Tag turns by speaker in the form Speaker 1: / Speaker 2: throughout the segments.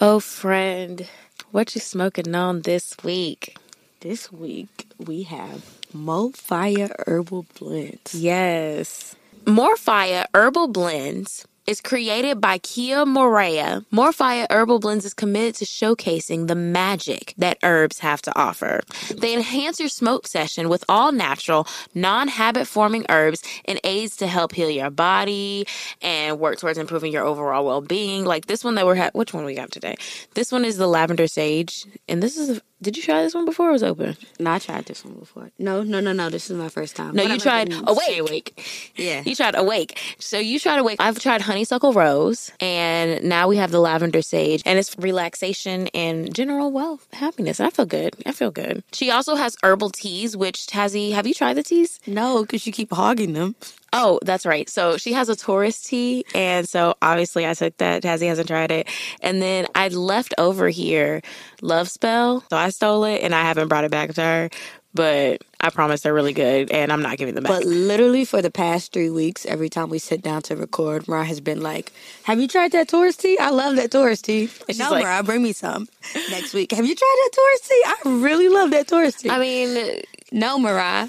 Speaker 1: Oh, friend, what you smoking on this week?
Speaker 2: This week we have Morefya Herbal Blends.
Speaker 1: Yes. Morefya Herbal Blends is created by Kia Morea. Morefya Herbal Blends is committed to showcasing the magic that herbs have to offer. They enhance your smoke session with all natural, non habit forming herbs and aids to help heal your body and work towards improving your overall well being. Like this one that we're ha- which one we got today? This one is the lavender sage, and this is did you try this one before? It was open.
Speaker 2: No, I tried this one before. No, no, no, no. This is my first time.
Speaker 1: No,
Speaker 2: But
Speaker 1: you
Speaker 2: I've
Speaker 1: tried awake.
Speaker 2: awake. Yeah.
Speaker 1: You tried awake. So you tried awake. I've tried honeysuckle rose, and now we have the lavender sage, and it's relaxation and general well happiness. I feel good. I feel good. She also has herbal teas, which Tazzy, have you tried the teas?
Speaker 2: No, because you keep hogging them.
Speaker 1: Oh, that's right. So she has a Taurus tea, and so obviously I took that. Tazzy hasn't tried it, and then I left over here Love Spell, so I stole it, and I haven't brought it back to her. But I promise they're really good, and I'm not giving them back.
Speaker 2: But literally for the past three weeks, every time we sit down to record, Mariah has been like, Have you tried that Taurus tea? I love that Taurus tea.
Speaker 1: she's
Speaker 2: No,
Speaker 1: like-
Speaker 2: Mariah, bring me some next week. Have you tried that Taurus tea? I really love that Taurus tea.
Speaker 1: I mean,
Speaker 2: no, Mariah,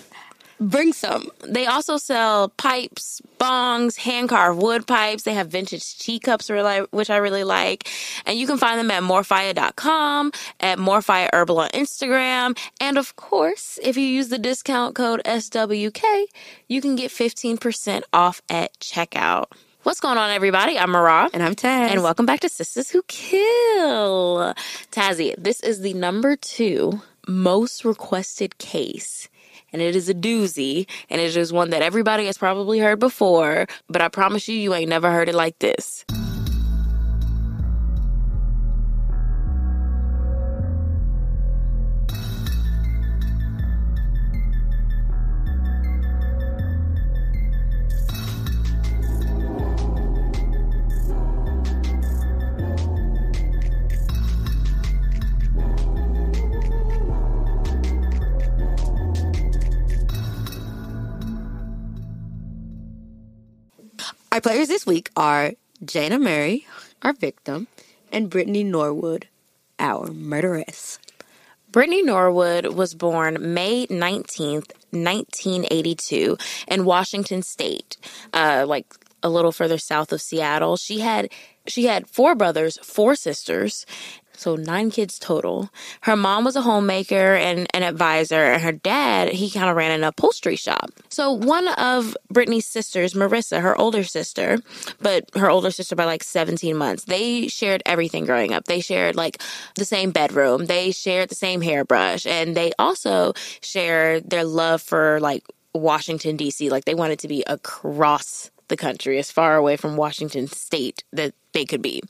Speaker 2: bring some.
Speaker 1: They also sell pipes, bongs, hand carved wood pipes. They have vintage teacups, really- which I really like. And you can find them at morefya.com, at Morefya Herbal on Instagram. And of course, if you use the discount code SWK, you can get 15% off at checkout. What's going on, everybody? I'm Mara.
Speaker 2: And I'm Taz.
Speaker 1: And welcome back to Sistas Who Kill. Tazzy, this is the number two most requested case. And it is a doozy, and it is one that everybody has probably heard before, but I promise you, you ain't never heard it like this.
Speaker 2: Our players this week are Jayna Murray, our victim, and Brittany Norwood, our murderess.
Speaker 1: Brittany Norwood was born May 19th, 1982, in Washington State, uh, like a little further south of Seattle. She had she had four brothers, four sisters, so nine kids total. Her mom was a homemaker and an advisor, and her dad, he kind of ran an upholstery shop. So one of Brittany's sisters, Marissa, her older sister, but her older sister by like 17 months, they shared everything growing up. They shared like the same bedroom, they shared the same hairbrush, and they also shared their love for like Washington, D.C. Like they wanted to be across the country, as far away from Washington State that they could be.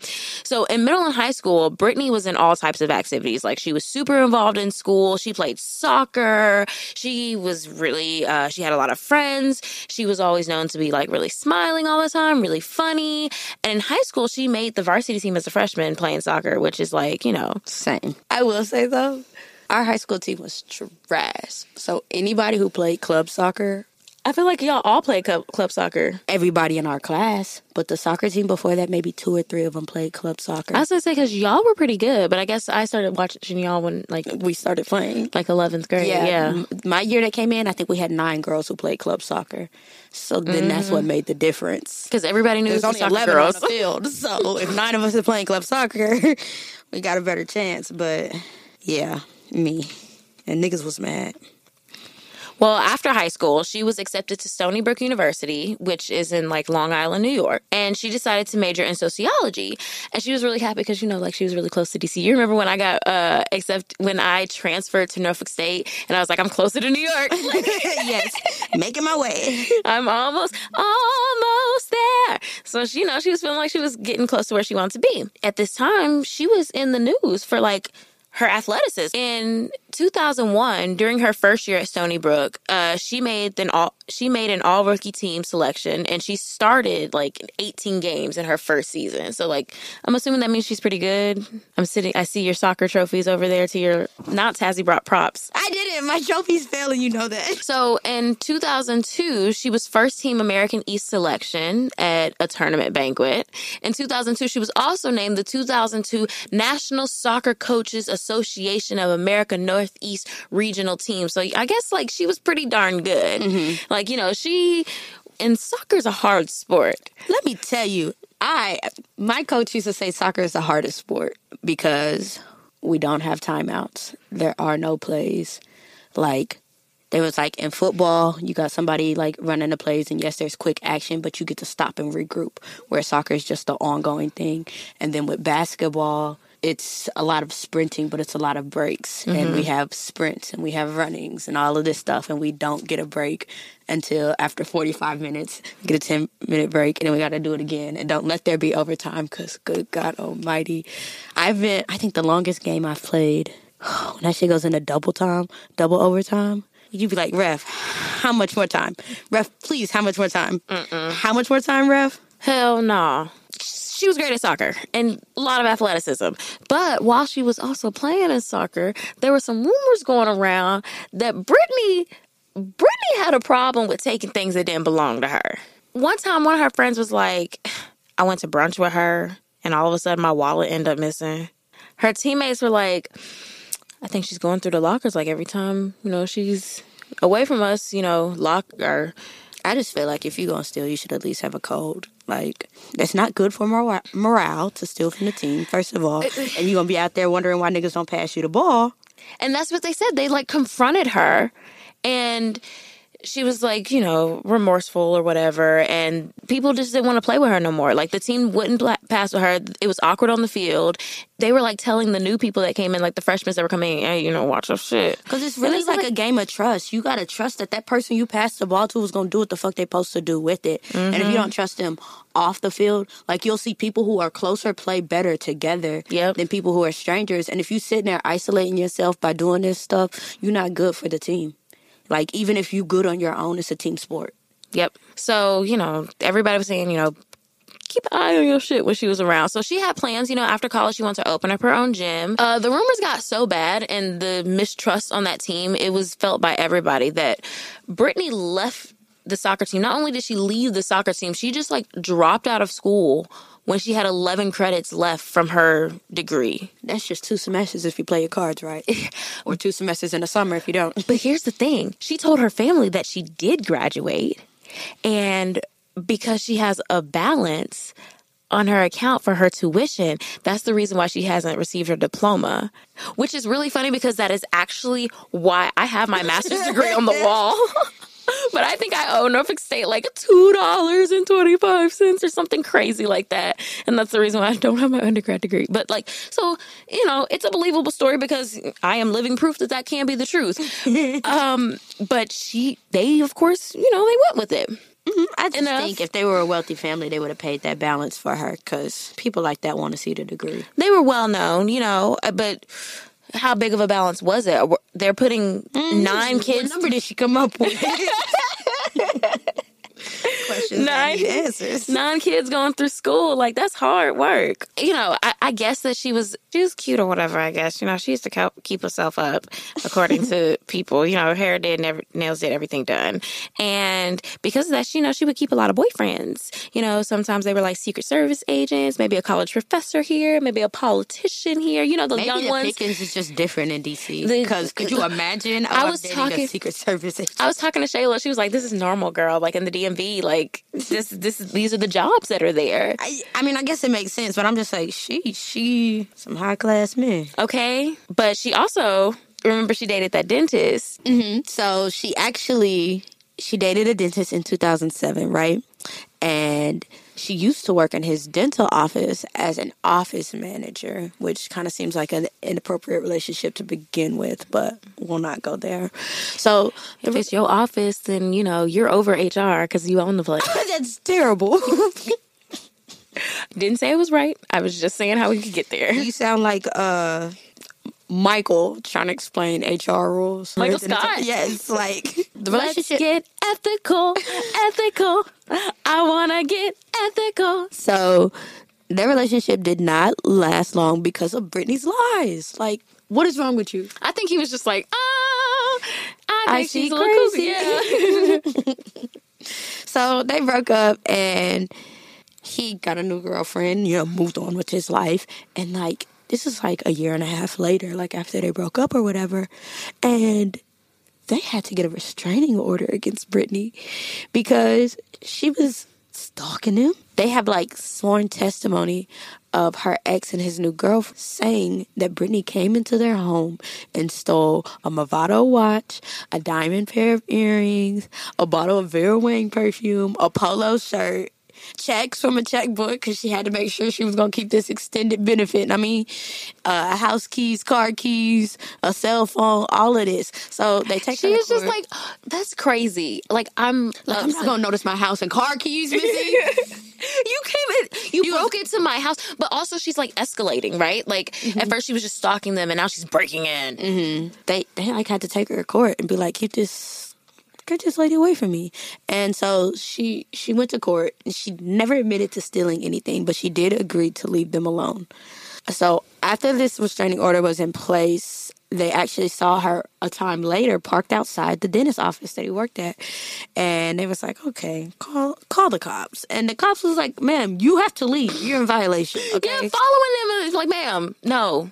Speaker 1: So in middle and high school, Brittany was in all types of activities. Like she was super involved in school. She played soccer. She was really, uh, she had a lot of friends. She was always known to be like really smiling all the time, really funny. And in high school, she made the varsity team as a freshman playing soccer, which is like, you know,
Speaker 2: Same. I will say though, our high school team was trash. So anybody who played club soccer,
Speaker 1: I feel like y'all all play club, club soccer.
Speaker 2: everybody in our class, but the soccer team before that, maybe two or three of them played club soccer.
Speaker 1: I was gonna say because y'all were pretty good, but I guess I started watching y'all when like
Speaker 2: we started playing.
Speaker 1: like eleventh grade.
Speaker 2: Yeah,
Speaker 1: Yeah,
Speaker 2: My year that came in, I think we had nine girls who played club soccer. So then that's what mm. made the difference.
Speaker 1: because everybody knew
Speaker 2: There's
Speaker 1: the
Speaker 2: only 11
Speaker 1: girls.
Speaker 2: on the field. So if nine of us are playing club soccer, we got a better chance. But yeah, me. And niggas was mad.
Speaker 1: Well, after high school, she was accepted to Stony Brook University, which is in like Long Island, New York, and she decided to major in sociology. And she was really happy because you know, like she was really close to DC. You remember when I got uh except when I transferred to Norfolk State, and I was like, I'm closer to New York.
Speaker 2: yes, making my way.
Speaker 1: I'm almost, almost there. So she, you know, she was feeling like she was getting close to where she wanted to be. At this time, she was in the news for like her athleticism. And 2001, during her first year at Stony Brook, uh, she made an all she made an all rookie team selection, and she started like 18 games in her first season. So, like, I'm assuming that means she's pretty good. I'm sitting. I see your soccer trophies over there. To your not Tazzy brought props.
Speaker 2: I did it. My trophies fell, and you know that.
Speaker 1: So, in 2002, she was first team American East selection at a tournament banquet. In 2002, she was also named the 2002 National Soccer Coaches Association of America Northeast Regional Team. So, I guess like she was pretty darn good. Mm-hmm. Like, you know, she and soccer's a hard sport.
Speaker 2: Let me tell you, I my coach used to say soccer is the hardest sport because we don't have timeouts. There are no plays. Like there was like in football, you got somebody like running the plays, and yes, there's quick action, but you get to stop and regroup. Where soccer is just the ongoing thing, and then with basketball, it's a lot of sprinting, but it's a lot of breaks, and we mm-hmm. have sprints and we have runnings and all of this stuff, and we don't get a break until after 45 minutes. We get a 10 minute break, and then we got to do it again. And don't let there be overtime, because good God Almighty, I've been. I think the longest game I've played when that shit goes into double time, double overtime. You'd be like, ref, how much more time? Ref, please, how much more time? How much more time, ref?
Speaker 1: Hell no. She was great at soccer and a lot of athleticism. But while she was also playing in soccer, there were some rumors going around that Brittany Brittany had a problem with taking things that didn't belong to her. One time one of her friends was like, I went to brunch with her and all of a sudden my wallet ended up missing. Her teammates were like, I think she's going through the lockers like every time, you know, she's away from us, you know, lock or
Speaker 2: I just feel like if you're gonna steal, you should at least have a code. Like that's not good for mora- morale to steal from the team, first of all, and you're gonna be out there wondering why niggas don't pass you the ball.
Speaker 1: And that's what they said. They like confronted her and she was like, you know, remorseful or whatever. And people just didn't want to play with her no more. Like the team wouldn't pass with her. It was awkward on the field. They were like telling the new people that came in, like the freshmen that were coming in, hey, you know, watch your shit.
Speaker 2: Because it's really
Speaker 1: it's
Speaker 2: like,
Speaker 1: like-
Speaker 2: a game of trust. You gotta trust that that person you pass the ball to is gonna do what the fuck they supposed to do with it. And if you mm-hmm. don't trust them off the field, like you'll see people who are closer play better together
Speaker 1: Yep.
Speaker 2: than people who are strangers. And if you sitting there isolating yourself by doing this stuff, you're not good for the team. Like even if you good on your own, it's a team sport.
Speaker 1: Yep. So, you know, everybody was saying, you know, keep an eye on your shit when she was around. So she had plans, you know, after college, she wanted to open up her own gym. Uh, the rumors got so bad and the mistrust on that team, it was felt by everybody that Brittany left the soccer team. Not only did she leave the soccer team, she just like dropped out of school when she had 11 credits left from her degree.
Speaker 2: That's just two semesters if you play your cards right, or two semesters in the summer if you don't.
Speaker 1: But here's the thing she told her family that she did graduate. And because she has a balance on her account for her tuition, that's the reason why she hasn't received her diploma. Which is really funny because that is actually why I have my master's degree on the wall. But I think I owe Norfolk State like two dollars and twenty five cents or something crazy like that, and that's the reason why I don't have my undergrad degree. But like, so you know, it's a believable story because I am living proof that that can be the truth. um, but she, they, of course, you know, they went with it.
Speaker 2: I just
Speaker 1: Enough.
Speaker 2: think if they were a wealthy family, they would have paid that balance for her because people like that want to see the degree.
Speaker 1: They were well known, you know, uh, but how big of a balance was it? They're putting mm,
Speaker 2: nine
Speaker 1: kids.
Speaker 2: What number did she come up with? Questions
Speaker 1: Nine.
Speaker 2: answers.
Speaker 1: nine kids going through school like that's hard work you know I, I guess that she was she was cute or whatever i guess you know she used to co- keep herself up according to people you know her hair did never nails did everything done and because of that you know she would keep a lot of boyfriends you know sometimes they were like secret service agents maybe a college professor here maybe a politician here you know the
Speaker 2: Maybe
Speaker 1: young
Speaker 2: the
Speaker 1: ones
Speaker 2: Pickens is just different in DC. Because could you imagine?
Speaker 1: I was talking-
Speaker 2: a Secret Service. agent.
Speaker 1: I was talking to Shayla. She was like, "This is normal, girl. Like in the DMV, like this, this, these are the jobs that are there."
Speaker 2: I, I mean, I guess it makes sense, but I'm just like, she, she, some high class men.
Speaker 1: Okay, but she also remember she dated that dentist. Mm-hmm.
Speaker 2: So she actually she dated a dentist in 2007, right? And she used to work in his dental office as an office manager, which kind of seems like an inappropriate relationship to begin with, but we'll not go there. So
Speaker 1: If it's your office, then you know you're over HR because you own the place.
Speaker 2: that's terrible.
Speaker 1: Didn't say it was right. I was just saying how we could get there.
Speaker 2: you sound like uh Michael trying to explain HR rules.
Speaker 1: Michael Scott?
Speaker 2: Yes, like the
Speaker 1: Let's
Speaker 2: relationship.
Speaker 1: get ethical, ethical. I wanna get ethical.
Speaker 2: So their relationship did not last long because of Brittany's lies. Like, what is wrong with you?
Speaker 1: I think he was just like, oh, I
Speaker 2: I
Speaker 1: think
Speaker 2: see
Speaker 1: she's a
Speaker 2: crazy.
Speaker 1: cuckoo. Yeah.
Speaker 2: So they broke up and he got a new girlfriend, you know, moved on with his life. And like, this is like a year and a half later, like after they broke up or whatever. And they had to get a restraining order against Brittany because she was stalking him. They have like sworn testimony of her ex and his new girlfriend saying that Brittany came into their home and stole a Movado watch, a diamond pair of earrings, a bottle of Vera Wang perfume, a polo shirt, checks from a checkbook because she had to make sure she was going to keep this extended benefit. I mean, uh, house keys, car keys, a cell phone, all of this. So they take
Speaker 1: She is just like, that's crazy. Like, I'm.
Speaker 2: Like, I'm not gonna notice my house and car keys missing.
Speaker 1: you came in, you, broke into my house, but also she's like escalating, right? Like
Speaker 2: Mm-hmm.
Speaker 1: at first she was just stalking them, and now she's breaking in.
Speaker 2: they they like had to take her to court and be like, keep this get this lady away from me. And so she she went to court and she never admitted to stealing anything, but she did agree to leave them alone. So after this restraining order was in place, they actually saw her a time later parked outside the dentist office that he worked at. And they was like, Okay, call call the cops. And the cops was like, Ma'am, you have to leave. You're in violation. Okay.
Speaker 1: Yeah, following them is like, ma'am, no,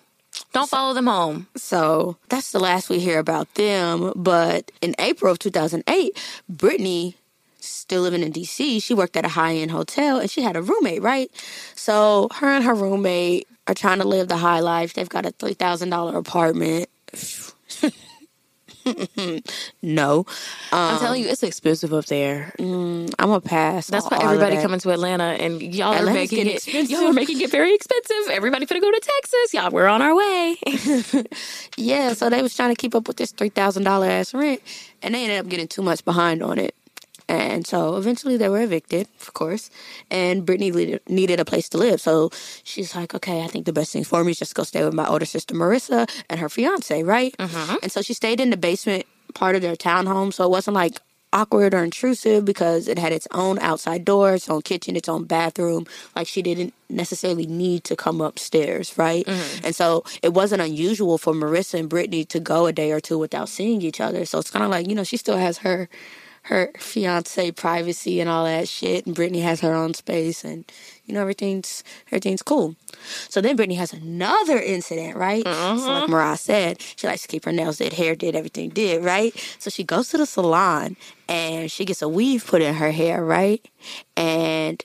Speaker 1: don't follow them home.
Speaker 2: So that's the last we hear about them. But in April of 2008, Brittany, still living in DC, she worked at a high end hotel and she had a roommate, right? So her and her roommate are trying to live the high life. They've got a $3,000 apartment. no.
Speaker 1: I'm telling um, you, it's expensive up there.
Speaker 2: Mm, I'm a pass.
Speaker 1: That's why everybody
Speaker 2: that.
Speaker 1: coming to Atlanta, and y'all are making it.
Speaker 2: expensive.
Speaker 1: Y'all are making it very expensive. Everybody finna go to Texas. Y'all, we're on our way.
Speaker 2: Yeah, so they was trying to keep up with this three thousand dollar ass rent, and they ended up getting too much behind on it. And so eventually they were evicted, of course. And Brittany needed- a place to live, so she's like, "Okay, I think the best thing for me is just go stay with my older sister Marissa and her fiance, right?" Mm-hmm. And so she stayed in the basement part of their townhome, so it wasn't like awkward or intrusive because it had its own outside door, its own kitchen, its own bathroom. Like she didn't necessarily need to come upstairs, right? Mm-hmm. And so it wasn't unusual for Marissa and Brittany to go a day or two without seeing each other. So it's kind of like you know she still has her her fiance privacy and all that shit, and Brittany has her own space, and you know everything's everything's cool. So then Brittany has another incident, right? So like mm-hmm. Mariah said, she likes to keep her nails did, hair did, everything did, right? So she goes to the salon and she gets a weave put in her hair, right? And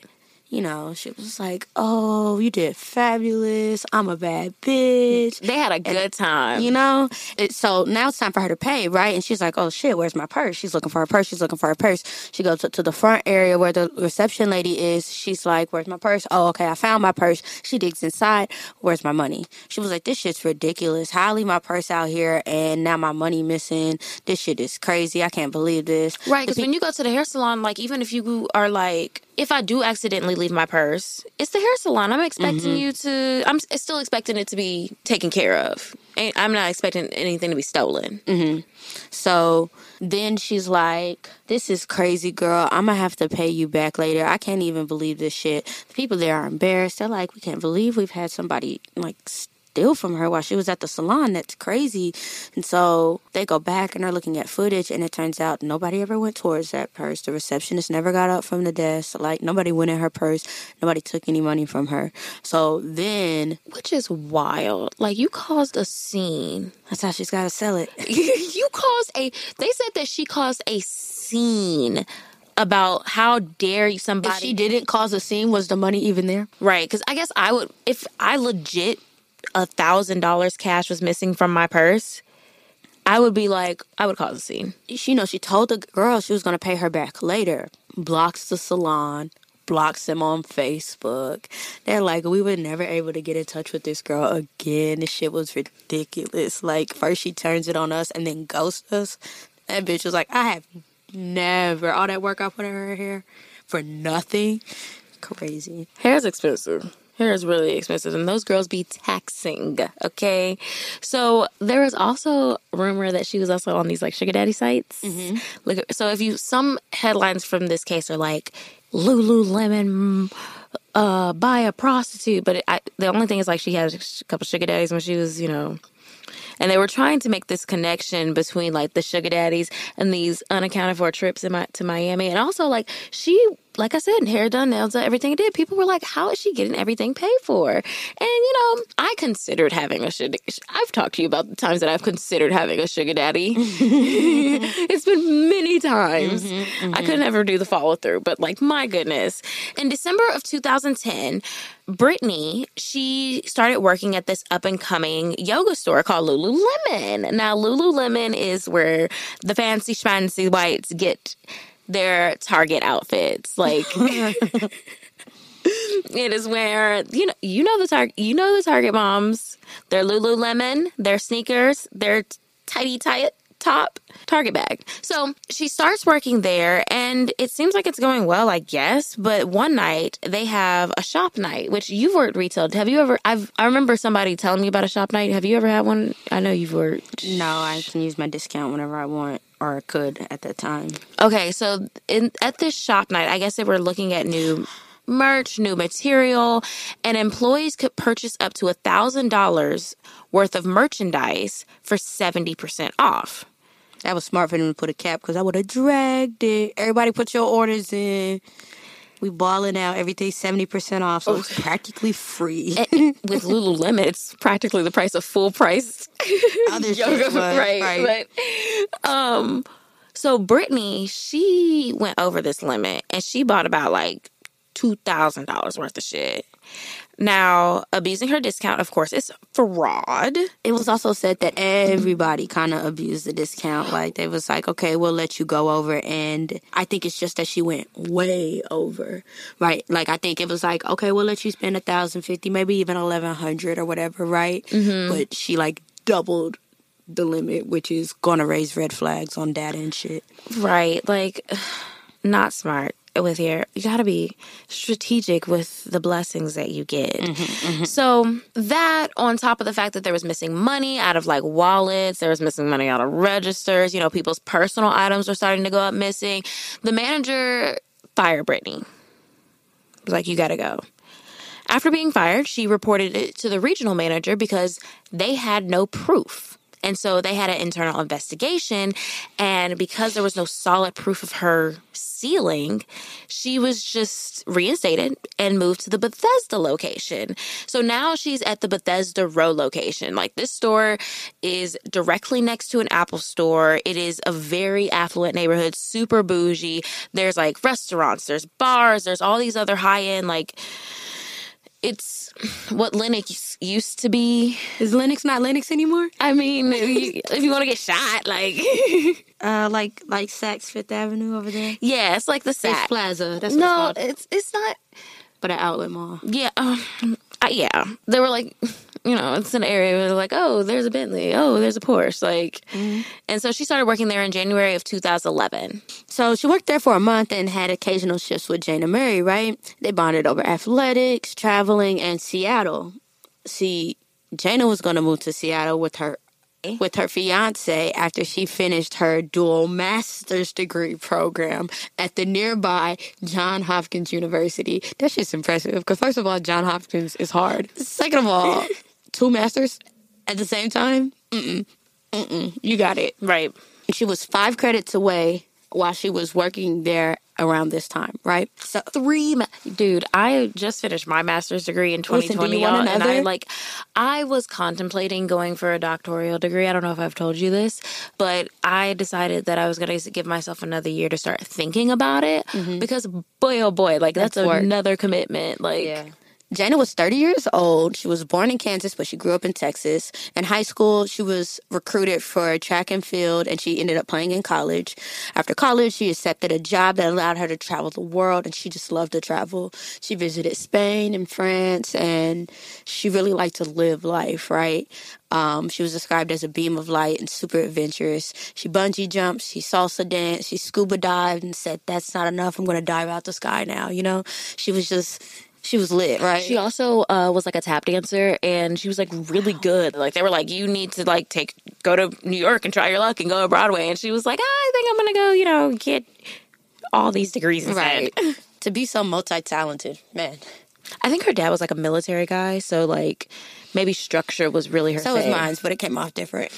Speaker 2: you know, she was like, "Oh, you did fabulous. I'm a bad bitch."
Speaker 1: they had a good time.
Speaker 2: You know, it, so now it's time for her to pay, right? And she's like, "Oh shit, where's my purse?" She's looking for her purse. She's looking for her purse. She goes to, to the front area where the reception lady is. She's like, "Where's my purse?" Oh, okay, I found my purse. She digs inside. Where's my money? She was like, "This shit's ridiculous. How I leave my purse out here and now my money missing? This shit is crazy. I can't believe this."
Speaker 1: Right, because when you go to the hair salon, like even if you are like, if I do accidentally leave my purse, it's the hair salon. I'm expecting mm-hmm. you to. I'm still expecting it to be taken care of. I'm not expecting anything to be stolen. Mm-hmm.
Speaker 2: So then she's like, This is crazy, girl. I'm gonna have to pay you back later. I can't even believe this shit. The people there are embarrassed. They're like, We can't believe we've had somebody like steal from her while she was at the salon. That's crazy. And so they go back and they're looking at footage, and it turns out nobody ever went towards that purse. The receptionist never got up from the desk. Like, nobody went in her purse. Nobody took any money from her. So then
Speaker 1: Which is wild. Like you caused a scene.
Speaker 2: that's how she's gotta sell it.
Speaker 1: you caused a. They said that she caused a scene about how dare you somebody.
Speaker 2: If she didn't cause a scene, was the money even there?
Speaker 1: Right, because I guess I would if I legit a thousand dollars cash was missing from my purse, I would be like, I would cause a scene.
Speaker 2: she, you know, she told the girl she was going to pay her back later. Blocks the salon, blocks them on Facebook. They're like, we were never able to get in touch with this girl again. This shit was ridiculous. Like, first she turns it on us and then ghosts us. That bitch was like, I have never, all that work I put in her hair for nothing. Crazy.
Speaker 1: Hair's expensive. Hair is really expensive, and those girls be taxing. Okay, so there was also rumor that she was also on these like sugar daddy sites. Mm-hmm. Look, so if you some headlines from this case are like Lululemon uh, buy a prostitute, but it, I, the only thing is like she had a couple sugar daddies when she was, you know, and they were trying to make this connection between like the sugar daddies and these unaccounted for trips in my, to Miami, and also like she like I said, hair done, nails done, everything it did. People were like, "How is she getting everything paid for?" And you know, I considered having a sugar. I've talked to you about the times that I've considered having a sugar daddy. it's been many times. Mm-hmm, mm-hmm. I could never do the follow through, but like my goodness, in December of 2010. Brittany, she started working at this up and coming yoga store called Lululemon. Now, Lululemon is where the fancy schmancy whites get their Target outfits. Like it is where you know you know the Target you know the Target moms. Their Lululemon, their sneakers, their tidy tight top Target bag. So she starts working there and it seems like it's going well, I guess. But one night they have a shop night, which you've worked retail. Have you ever I've I remember somebody telling me about a shop night. Have you ever had one? I know you've worked
Speaker 2: No, I can use my discount whenever I want or could at that time.
Speaker 1: Okay, so in at this shop night, I guess they were looking at new merch, new material, and employees could purchase up to a thousand dollars worth of merchandise for seventy percent off.
Speaker 2: That was smart for them to put a cap because I would have dragged it. Everybody put your orders in. We balling out everything seventy percent off, so it's practically free.
Speaker 1: with Lululemon, it's practically the price of full price
Speaker 2: other yoga, shit, right?
Speaker 1: Right. But, um, so Brittany, she went over this limit and she bought about like two thousand dollars worth of shit. Now, abusing her discount, of course, is fraud.
Speaker 2: It was also said that everybody kind of abused the discount. Like, they was like, okay, we'll let you go over. And I think it's just that she went way over, right? Like, I think it was like, okay, we'll let you spend a thousand fifty, maybe even eleven hundred or whatever, right? Mm-hmm. But she like doubled the limit, which is gonna raise red flags on data and shit.
Speaker 1: Right. Like, not smart with your you got to be strategic with the blessings that you get. Mm-hmm, mm-hmm. So that on top of the fact that there was missing money out of like wallets, there was missing money out of registers, you know, people's personal items were starting to go up missing. The manager fired Brittany. Was like you got to go. After being fired, she reported it to the regional manager because they had no proof. And so they had an internal investigation. And because there was no solid proof of her stealing, she was just reinstated and moved to the Bethesda location. So now she's at the Bethesda Row location. Like this store is directly next to an Apple store. It is a very affluent neighborhood, super bougie. There's like restaurants, there's bars, there's all these other high end, like, it's what Lenox used to be.
Speaker 2: Is Lenox not Lenox anymore?
Speaker 1: I mean, if you, if you want to get shot, like,
Speaker 2: uh, like like Saks Fifth Avenue over there.
Speaker 1: Yeah, it's like the Saks
Speaker 2: Plaza.
Speaker 1: That's no, it's, it's it's not.
Speaker 2: But an outlet mall.
Speaker 1: Yeah, uh, yeah. They were like, you know, it's an area where they're like, oh, there's a Bentley, oh, there's a Porsche, like, mm-hmm. and so she started working there in January of 2011.
Speaker 2: So she worked there for a month and had occasional shifts with Jayna Murray. Right? They bonded over athletics, traveling, and Seattle. See, Jayna was going to move to Seattle with her with her fiance after she finished her dual master's degree program at the nearby John Hopkins University. That's just impressive because first of all, John Hopkins is hard. Second of all, two masters at the same time? Mm-mm. Mm-mm. You got it.
Speaker 1: Right.
Speaker 2: She was five credits away while she was working there around this time, right?
Speaker 1: So three, ma- dude. I just finished my master's degree in 2020,
Speaker 2: Listen,
Speaker 1: and I like, I was contemplating going for a doctoral degree. I don't know if I've told you this, but I decided that I was going to give myself another year to start thinking about it mm-hmm. because boy, oh boy, like that's, that's another commitment. Like. Yeah.
Speaker 2: Jayna was 30 years old. She was born in Kansas, but she grew up in Texas. In high school, she was recruited for track and field, and she ended up playing in college. After college, she accepted a job that allowed her to travel the world, and she just loved to travel. She visited Spain and France, and she really liked to live life, right? Um, she was described as a beam of light and super adventurous. She bungee jumped, she salsa danced, she scuba dived, and said, That's not enough. I'm going to dive out the sky now. You know, she was just She was lit, right?
Speaker 1: She also uh, was like a tap dancer, and she was like really good. Like they were like, you need to like take go to New York and try your luck and go to Broadway. And she was like, I think I'm gonna go. You know, get all these degrees instead.
Speaker 2: right. to be so multi talented, man.
Speaker 1: I think her dad was like a military guy, so like maybe structure was really her.
Speaker 2: So was mine, but it came off different.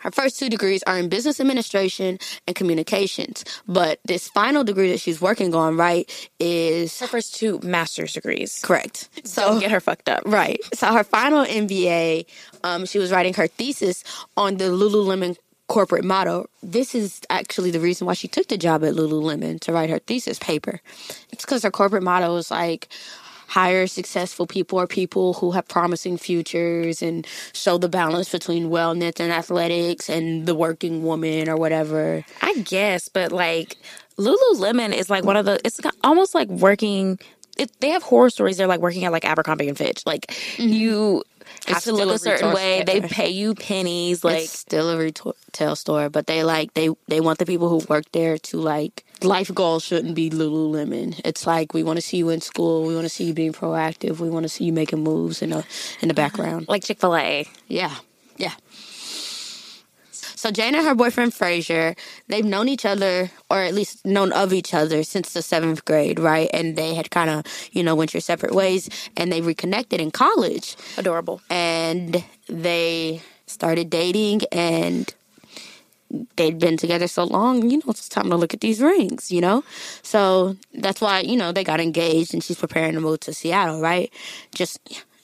Speaker 2: Her first two degrees are in business administration and communications. But this final degree that she's working on, right, is
Speaker 1: Her first two master's degrees.
Speaker 2: correct. So
Speaker 1: Don't get her fucked up.
Speaker 2: Right. So her final MBA, um, she was writing her thesis on the Lululemon corporate motto. This is actually the reason why she took the job at Lululemon to write her thesis paper. It's because her corporate motto is like hire successful people or people who have promising futures and show the balance between wellness and athletics and the working woman or whatever.
Speaker 1: I guess, but like Lululemon is like one of the. It's almost like working. It, they have horror stories. They're like working at like Abercrombie and Fitch. Like mm-hmm. you have
Speaker 2: It's
Speaker 1: to look
Speaker 2: a
Speaker 1: certain way. They pay you pennies. Like
Speaker 2: it's still a retail store, but they like they they want the people who work there to like life goals shouldn't be Lululemon. It's like we want to see you in school, we want to see you being proactive, we want to see you making moves in the in the mm-hmm. background.
Speaker 1: like Chick Fil A.
Speaker 2: Yeah, yeah. So Jane and her boyfriend Frazier, they've known each other, or at least known of each other, since the seventh grade, right? And they had kind of, you know, went your separate ways, and they reconnected in college
Speaker 1: Adorable.
Speaker 2: and they started dating and they'd been together so long, you know, it's time to look at these rings, you know? So that's why, you know, they got engaged and she's preparing to move to Seattle, right? Just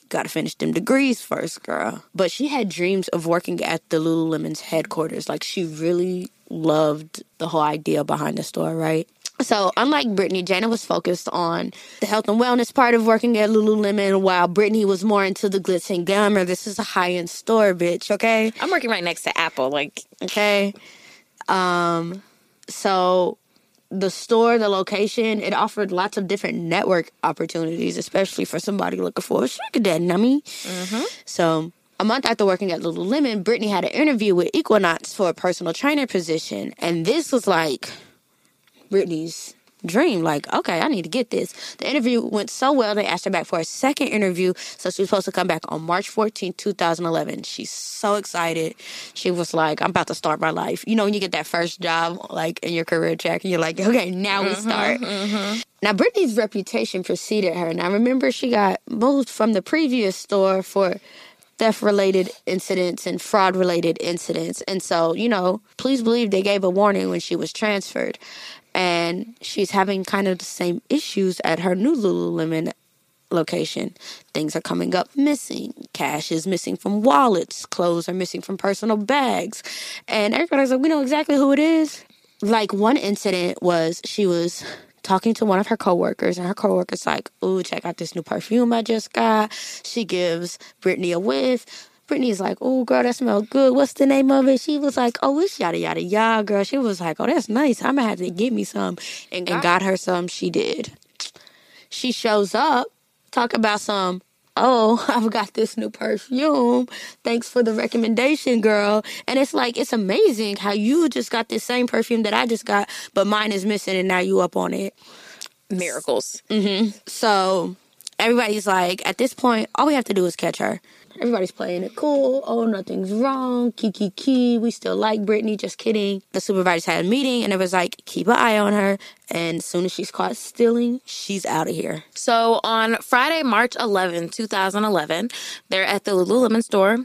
Speaker 2: gotta finish them degrees first, girl. But she had dreams of working at the Lululemon's headquarters. Like she really loved the whole idea behind the store, right? So, unlike Brittany, Jayna was focused on the health and wellness part of working at Lululemon, while Brittany was more into the glitz and glamour. This is a high end store, bitch. Okay,
Speaker 1: I'm working right next to Apple. Like
Speaker 2: okay. Um, so the store, the location, it offered lots of different network opportunities, especially for somebody looking for a sugar daddy. I mean, so. A month after working at Lululemon, Brittany had an interview with Equinox for a personal trainer position, and this was like Brittany's dream. Like, okay, I need to get this. The interview went so well, they asked her back for a second interview. So she was supposed to come back on March 14, 2011. She's so excited. She was like, I'm about to start my life. You know, when you get that first job, like in your career track, and you're like, okay, now we mm-hmm, start. Mm-hmm. Now, Brittany's reputation preceded her. Now, remember, she got moved from the previous store for theft related incidents and fraud related incidents. And so, you know, please believe they gave a warning when she was transferred. And she's having kind of the same issues at her new Lululemon location. Things are coming up missing. Cash is missing from wallets. Clothes are missing from personal bags. And everybody's like, we know exactly who it is. Like one incident was she was talking to one of her coworkers, and her coworker's like, "Ooh, check out this new perfume I just got." She gives Brittany a whiff. Brittany's like, "Oh, girl, that smells good. What's the name of it?" She was like, "Oh, it's yada yada yada." Girl, she was like, "Oh, that's nice. I'm gonna have to get me some," and, and got her some. She did. She shows up, talk about some. Oh, I've got this new perfume. Thanks for the recommendation, girl. And it's like, it's amazing how you just got this same perfume that I just got, but mine is missing and now you up on it.
Speaker 1: miracles. Mm-hmm.
Speaker 2: So everybody's like, at this point, all we have to do is catch her. Everybody's playing it cool. Oh, nothing's wrong. Kiki key. We still like Brittany. Just kidding. The supervisors had a meeting and it was like, keep an eye on her. And as soon as she's caught stealing, she's out of here.
Speaker 1: So on Friday, March 11, 2011, they're at the Lululemon store,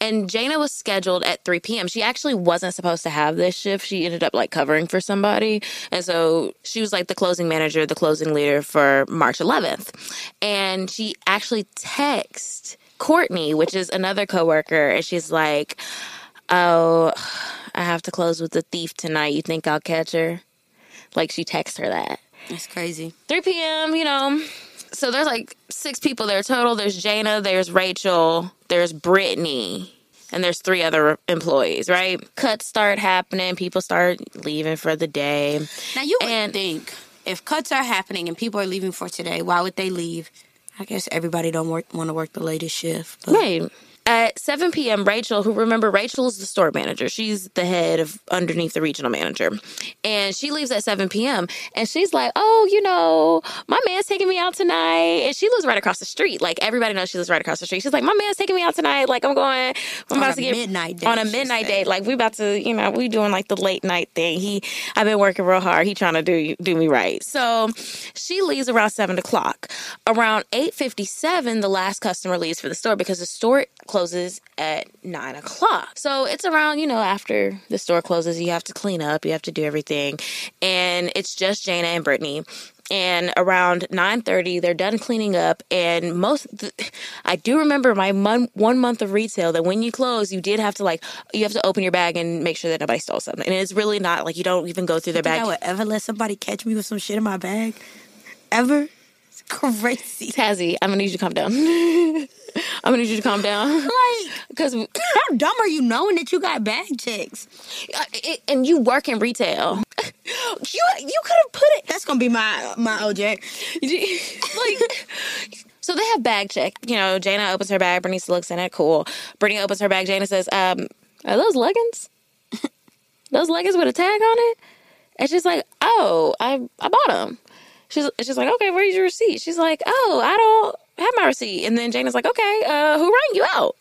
Speaker 1: and Jayna was scheduled at 3 p.m. She actually wasn't supposed to have this shift. She ended up like covering for somebody, and so she was like the closing manager, the closing leader for March 11th, and she actually texted Courtney, which is another coworker, and she's like, "Oh, I have to close with the thief tonight. You think I'll catch her?" Like she texted her that.
Speaker 2: That's crazy.
Speaker 1: 3 p.m., you know. So there's like six people there total. There's Jayna, there's Rachel, there's Brittany, and there's three other employees, right? Cuts start happening. People start leaving for the day.
Speaker 2: Now you would
Speaker 1: And-
Speaker 2: think if cuts are happening and people are leaving for today, why would they leave? I guess everybody don't work, want to work the latest shift. But
Speaker 1: Right. At 7 p.m., Rachel, who remember Rachel is the store manager, she's the head of underneath the regional manager, and she leaves at 7 p.m. and she's like, "Oh, you know, my man's taking me out tonight," and she lives right across the street. Like everybody knows she lives right across the street. She's like, "My man's taking me out tonight. Like I'm going, I'm
Speaker 2: On
Speaker 1: about to get
Speaker 2: midnight date,
Speaker 1: on a midnight date. Like we about to, you know, we doing like the late night thing. He, I've been working real hard. He trying to do do me right. So she leaves around seven o'clock. Around eight fifty seven, the last customer leaves for the store because the store closes at nine o'clock. So it's around, you know, after the store closes, you have to clean up, you have to do everything, and it's just Jayna and Brittany. And around nine thirty, they're done cleaning up. And most, I do remember my mon- one month of retail that when you close, you did have to like, you have to open your bag and make sure that nobody stole something. And it's really not like you don't even go through their
Speaker 2: bag I would ever let somebody catch me with some shit in my bag? Ever? It's crazy.
Speaker 1: Tazzy, I'm gonna need you to calm down. I'm gonna need you to calm down
Speaker 2: Like,
Speaker 1: because
Speaker 2: how dumb are you knowing that you got bag checks?
Speaker 1: and you work in retail. You you could have put it
Speaker 2: That's gonna be my my OJ.
Speaker 1: like so they have bag check. You know, Jayna opens her bag, Bernice looks in it, cool. Brittany opens her bag, Jayna says, um, are those leggings? those leggings with a tag on it? And she's like, Oh, I I bought them. She's she's like, Okay, where's your receipt? She's like, Oh, I don't have my receipt. And then Jane is like, Okay, uh, who rang you out?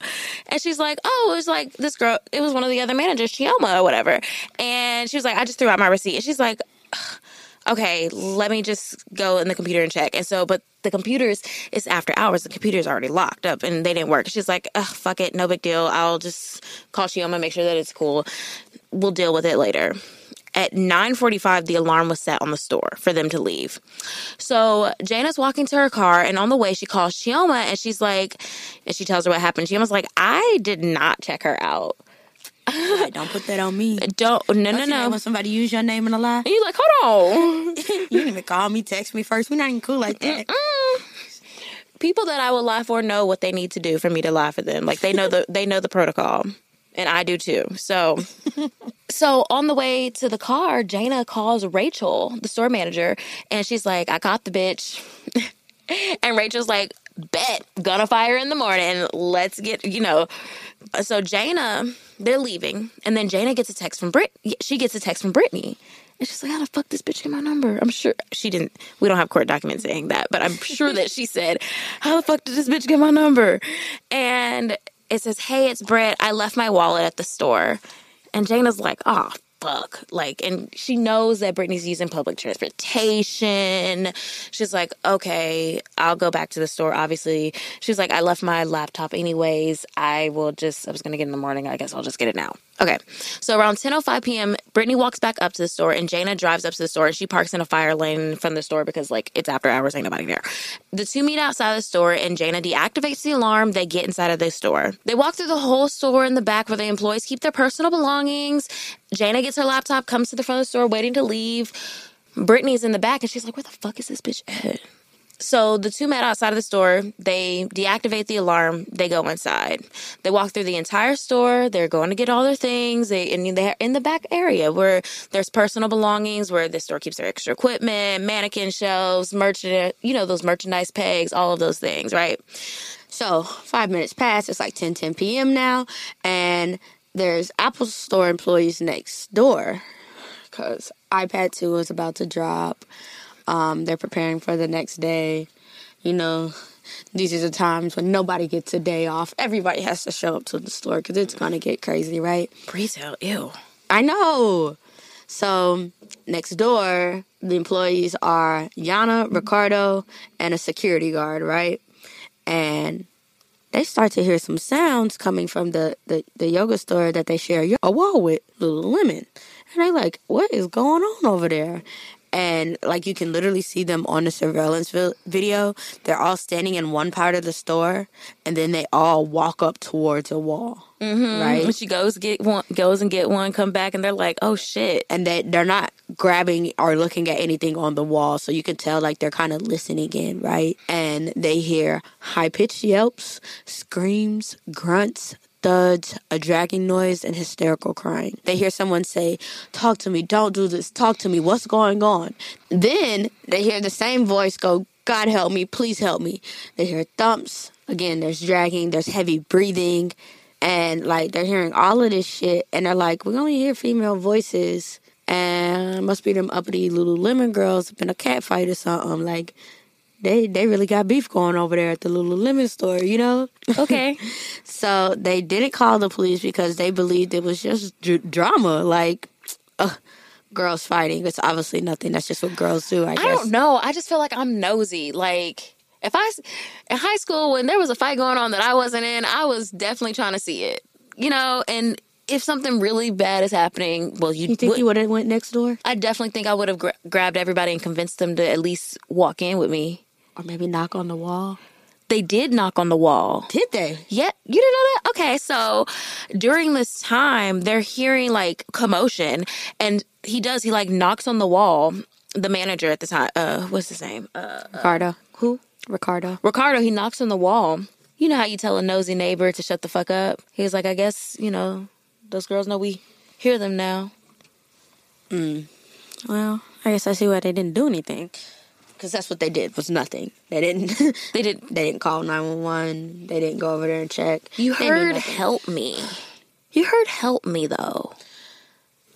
Speaker 1: And she's like, Oh, it was like this girl it was one of the other managers, Chioma or whatever. And she was like, I just threw out my receipt. And she's like, okay, let me just go in the computer and check. And so, but the computers, it's after hours. The computer's already locked up and they didn't work. She's like, Ugh, fuck it, no big deal. I'll just call Shioma, make sure that it's cool. We'll deal with it later. At 9:45, the alarm was set on the store for them to leave. So Jayna's walking to her car, and on the way, she calls Shioma, and she's like, and she tells her what happened. Shioma's like, I did not check her out.
Speaker 2: Don't put that on me.
Speaker 1: Don't, no, no,
Speaker 2: Don't you
Speaker 1: no.
Speaker 2: When somebody use your name in a lie,
Speaker 1: And you're like, hold on.
Speaker 2: you didn't even call me, text me first. We're not even cool like that.
Speaker 1: people that I will lie for know what they need to do for me to lie for them. Like they know the they know the protocol, and I do too. So, so on the way to the car, Jayna calls Rachel, the store manager, and she's like, "I caught the bitch," and Rachel's like, "Bet, gonna fire in the morning. Let's get you know." So Jayna, they're leaving, and then Jayna gets a text from Brit. She gets a text from Brittany. And she's like, how the fuck this bitch get my number? I'm sure she didn't. We don't have court documents saying that, but I'm sure that she said, how the fuck did this bitch get my number? And it says, hey, it's Britt. I left my wallet at the store. And Jayna's like, oh, fuck. Like, and she knows that Brittany's using public transportation. She's like, okay, I'll go back to the store. Obviously, she's like, I left my laptop anyways. I will just, I was going to get in the morning. I guess I'll just get it now. Okay. So around 10.05 p.m., Brittany walks back up to the store and Jayna drives up to the store and she parks in a fire lane from the store because, like, it's after hours, ain't nobody there. The two meet outside the store and Jayna deactivates the alarm. They get inside of the store. They walk through the whole store in the back where the employees keep their personal belongings. Jayna gets her laptop, comes to the front of the store, waiting to leave. Brittany's in the back and she's like, where the fuck is this bitch at? So the two met outside of the store. They deactivate the alarm. They go inside. They walk through the entire store. They're going to get all their things. They and they're in the back area where there's personal belongings, where the store keeps their extra equipment, mannequin shelves, merchant, you know, those merchandise pegs, all of those things, right?
Speaker 2: So five minutes pass. It's like 10, 10 p.m. now, and there's Apple Store employees next door because iPad 2 is about to drop. Um, they're preparing for the next day. You know, these are the times when nobody gets a day off. Everybody has to show up to the store because it's gonna get crazy, right?
Speaker 1: Retail, ew.
Speaker 2: I know. So next door, the employees are Yana, Ricardo, and a security guard, right? And they start to hear some sounds coming from the, the, the yoga store that they share a wall with, Lululemon. And they're like, what is going on over there? And like you can literally see them on the surveillance video. They're all standing in one part of the store, and then they all walk up towards a wall,
Speaker 1: When
Speaker 2: right?
Speaker 1: When she goes get one, goes and get one, come back, and they're like, "Oh shit!"
Speaker 2: and they they're not grabbing or looking at anything on the wall, so you can tell like they're kind of listening in, right? And they hear high pitched yelps, screams, grunts, thuds, a dragging noise, and hysterical crying. They hear someone say, "Talk to me! Don't do this! Talk to me! What's going on?" Then they hear the same voice go. God help me, please help me. They hear thumps. Again, there's dragging, there's heavy breathing, and like they're hearing all of this shit, and they're like, we only hear female voices, and must be them uppity Lululemon girls up in a cat fight or something. Like, they they really got beef going over there at the Lululemon store, you know?
Speaker 1: Okay.
Speaker 2: so they didn't call the police because they believed it was just dr- drama, like uh, girls fighting. It's obviously nothing. That's just what girls do, I guess.
Speaker 1: I don't know. I just feel like I'm nosy. Like if I in high school when there was a fight going on that I wasn't in, I was definitely trying to see it. You know, and if something really bad is happening, well, you,
Speaker 2: You think
Speaker 1: would,
Speaker 2: you would have went next door,
Speaker 1: I definitely think I would have gra- grabbed everybody and convinced them to at least walk in with me.
Speaker 2: Or maybe knock on the wall?
Speaker 1: They did knock on the wall.
Speaker 2: Did they?
Speaker 1: Yeah, you didn't know that? Okay, so during this time, they're hearing like commotion, and he does. He like knocks on the wall. The manager at the time, uh, what's his name? Uh,
Speaker 2: Ricardo.
Speaker 1: who?
Speaker 2: Ricardo.
Speaker 1: Ricardo. He knocks on the wall. You know how you tell a nosy neighbor to shut the fuck up? He's like, I guess you know those girls know we hear them now.
Speaker 2: Well, I guess I see why they didn't do anything. Because that's what they did was nothing. They didn't.
Speaker 1: They didn't.
Speaker 2: They didn't call nine one one. They didn't go over there and check.
Speaker 1: You
Speaker 2: They
Speaker 1: heard "Help me." You heard "Help me" though.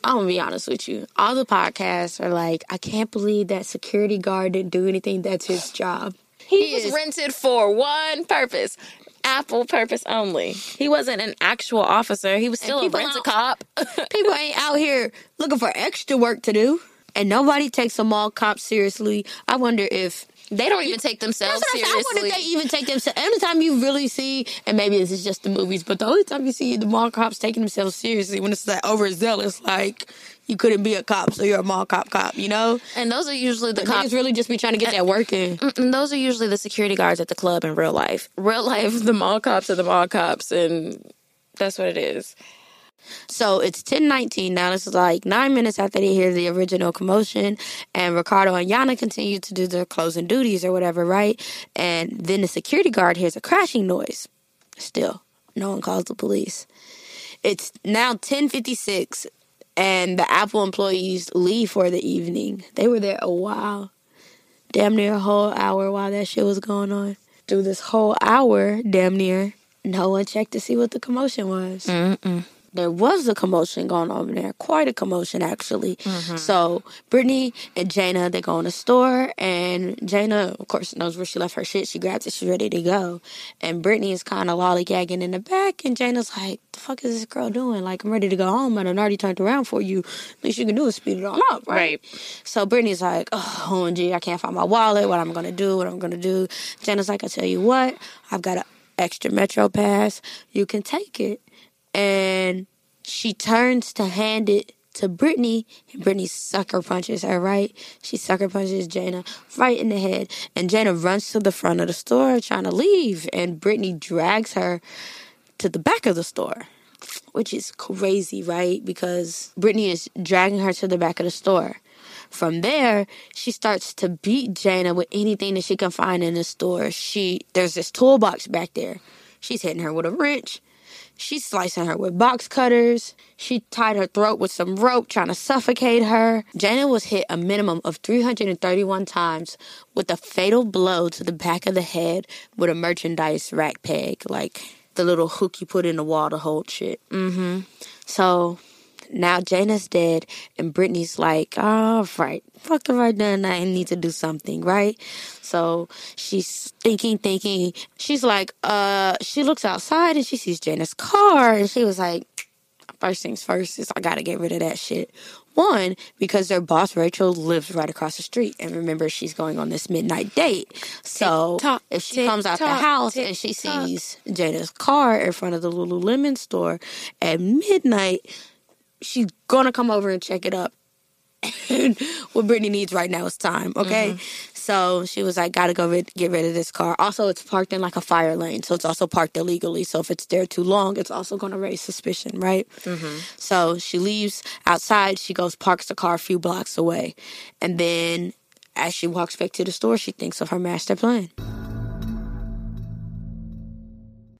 Speaker 2: I'm gonna be honest with you. All the podcasts are like, I can't believe that security guard didn't do anything. That's his job.
Speaker 1: He, was
Speaker 2: is-
Speaker 1: rented for one purpose. Apple purpose only. He wasn't an actual officer. He was still a rent a cop.
Speaker 2: People ain't out here looking for extra work to do, and nobody takes a mall cop seriously. I wonder if
Speaker 1: they don't even take themselves
Speaker 2: That's what I. Wonder if they even take themselves. Every time you really see, and maybe this is just the movies, but the only time you see the mall cops taking themselves seriously when it's that overzealous, like you couldn't be a cop, so you're a mall cop cop. You know,
Speaker 1: and those are usually the
Speaker 2: niggas
Speaker 1: cops.
Speaker 2: really just be trying to get uh, that work in.
Speaker 1: And mm, mm, those are usually the security guards at the club in real life. Real life, the mall cops are the mall cops, and that's what it is.
Speaker 2: So it's ten nineteen now. This is like nine minutes after they hear the original commotion, and Ricardo and Yana continue to do their closing duties or whatever, right? And then the security guard hears a crashing noise. Still, no one calls the police. It's now ten fifty six, and the Apple employees leave for the evening. They were there a while, damn near a whole hour while that shit was going on. Through this whole hour, damn near, no one checked to see what the commotion was
Speaker 1: Mm-mm.
Speaker 2: There was a commotion going on there, quite a commotion actually. Mm-hmm. So Brittany and Jayna they go in the store, and Jayna of course knows where she left her shit. She grabs it, she's ready to go, and Brittany is kind of lollygagging in the back, and Jayna's like, "The fuck is this girl doing? Like I'm ready to go home, and I already turned around for you. Least you can do is speed it on up, right?"
Speaker 1: Right.
Speaker 2: So Brittany's like, "Oh, OMG, I can't find my wallet. What I'm gonna do? What I'm gonna do?" Jayna's like, "I tell you what, I've got an extra Metro pass. You can take it." And she turns to hand it to Brittany, and Brittany sucker punches her, right? She sucker punches Jayna right in the head, and Jayna runs to the front of the store trying to leave, and Brittany drags her to the back of the store, which is crazy, right? Because Brittany is dragging her to the back of the store. From there, she starts to beat Jayna with anything that she can find in the store. She there's this toolbox back there. She's hitting her with a wrench. She's slicing her with box cutters. She tied her throat with some rope, trying to suffocate her. Jayna was hit a minimum of 331 times with a fatal blow to the back of the head with a merchandise rack peg, like the little hook you put in the wall to hold shit. Mm-hmm. So now Jayna's dead, and Brittany's like, all right, fuck the right done. I need to do something, right? So she's thinking, thinking. She's like, uh, she looks outside and she sees Jayna's car, and she was like, first things first is I gotta get rid of that shit. One, because their boss Rachel lives right across the street, and remember she's going on this midnight date. So
Speaker 1: Tick-tock,
Speaker 2: if she comes out the
Speaker 1: tick-tock,
Speaker 2: house and she sees Jayna's car in front of the Lululemon store at midnight, she's gonna come over and check it up. And what Brittany needs right now is time, okay? Mm-hmm. So she was like, gotta go rid- get rid of this car. Also, it's parked in like a fire lane, so it's also parked illegally. So if it's there too long, it's also gonna raise suspicion, right? Mm-hmm. So she leaves outside, she goes, parks the car a few blocks away. And then as she walks back to the store, she thinks of her master plan.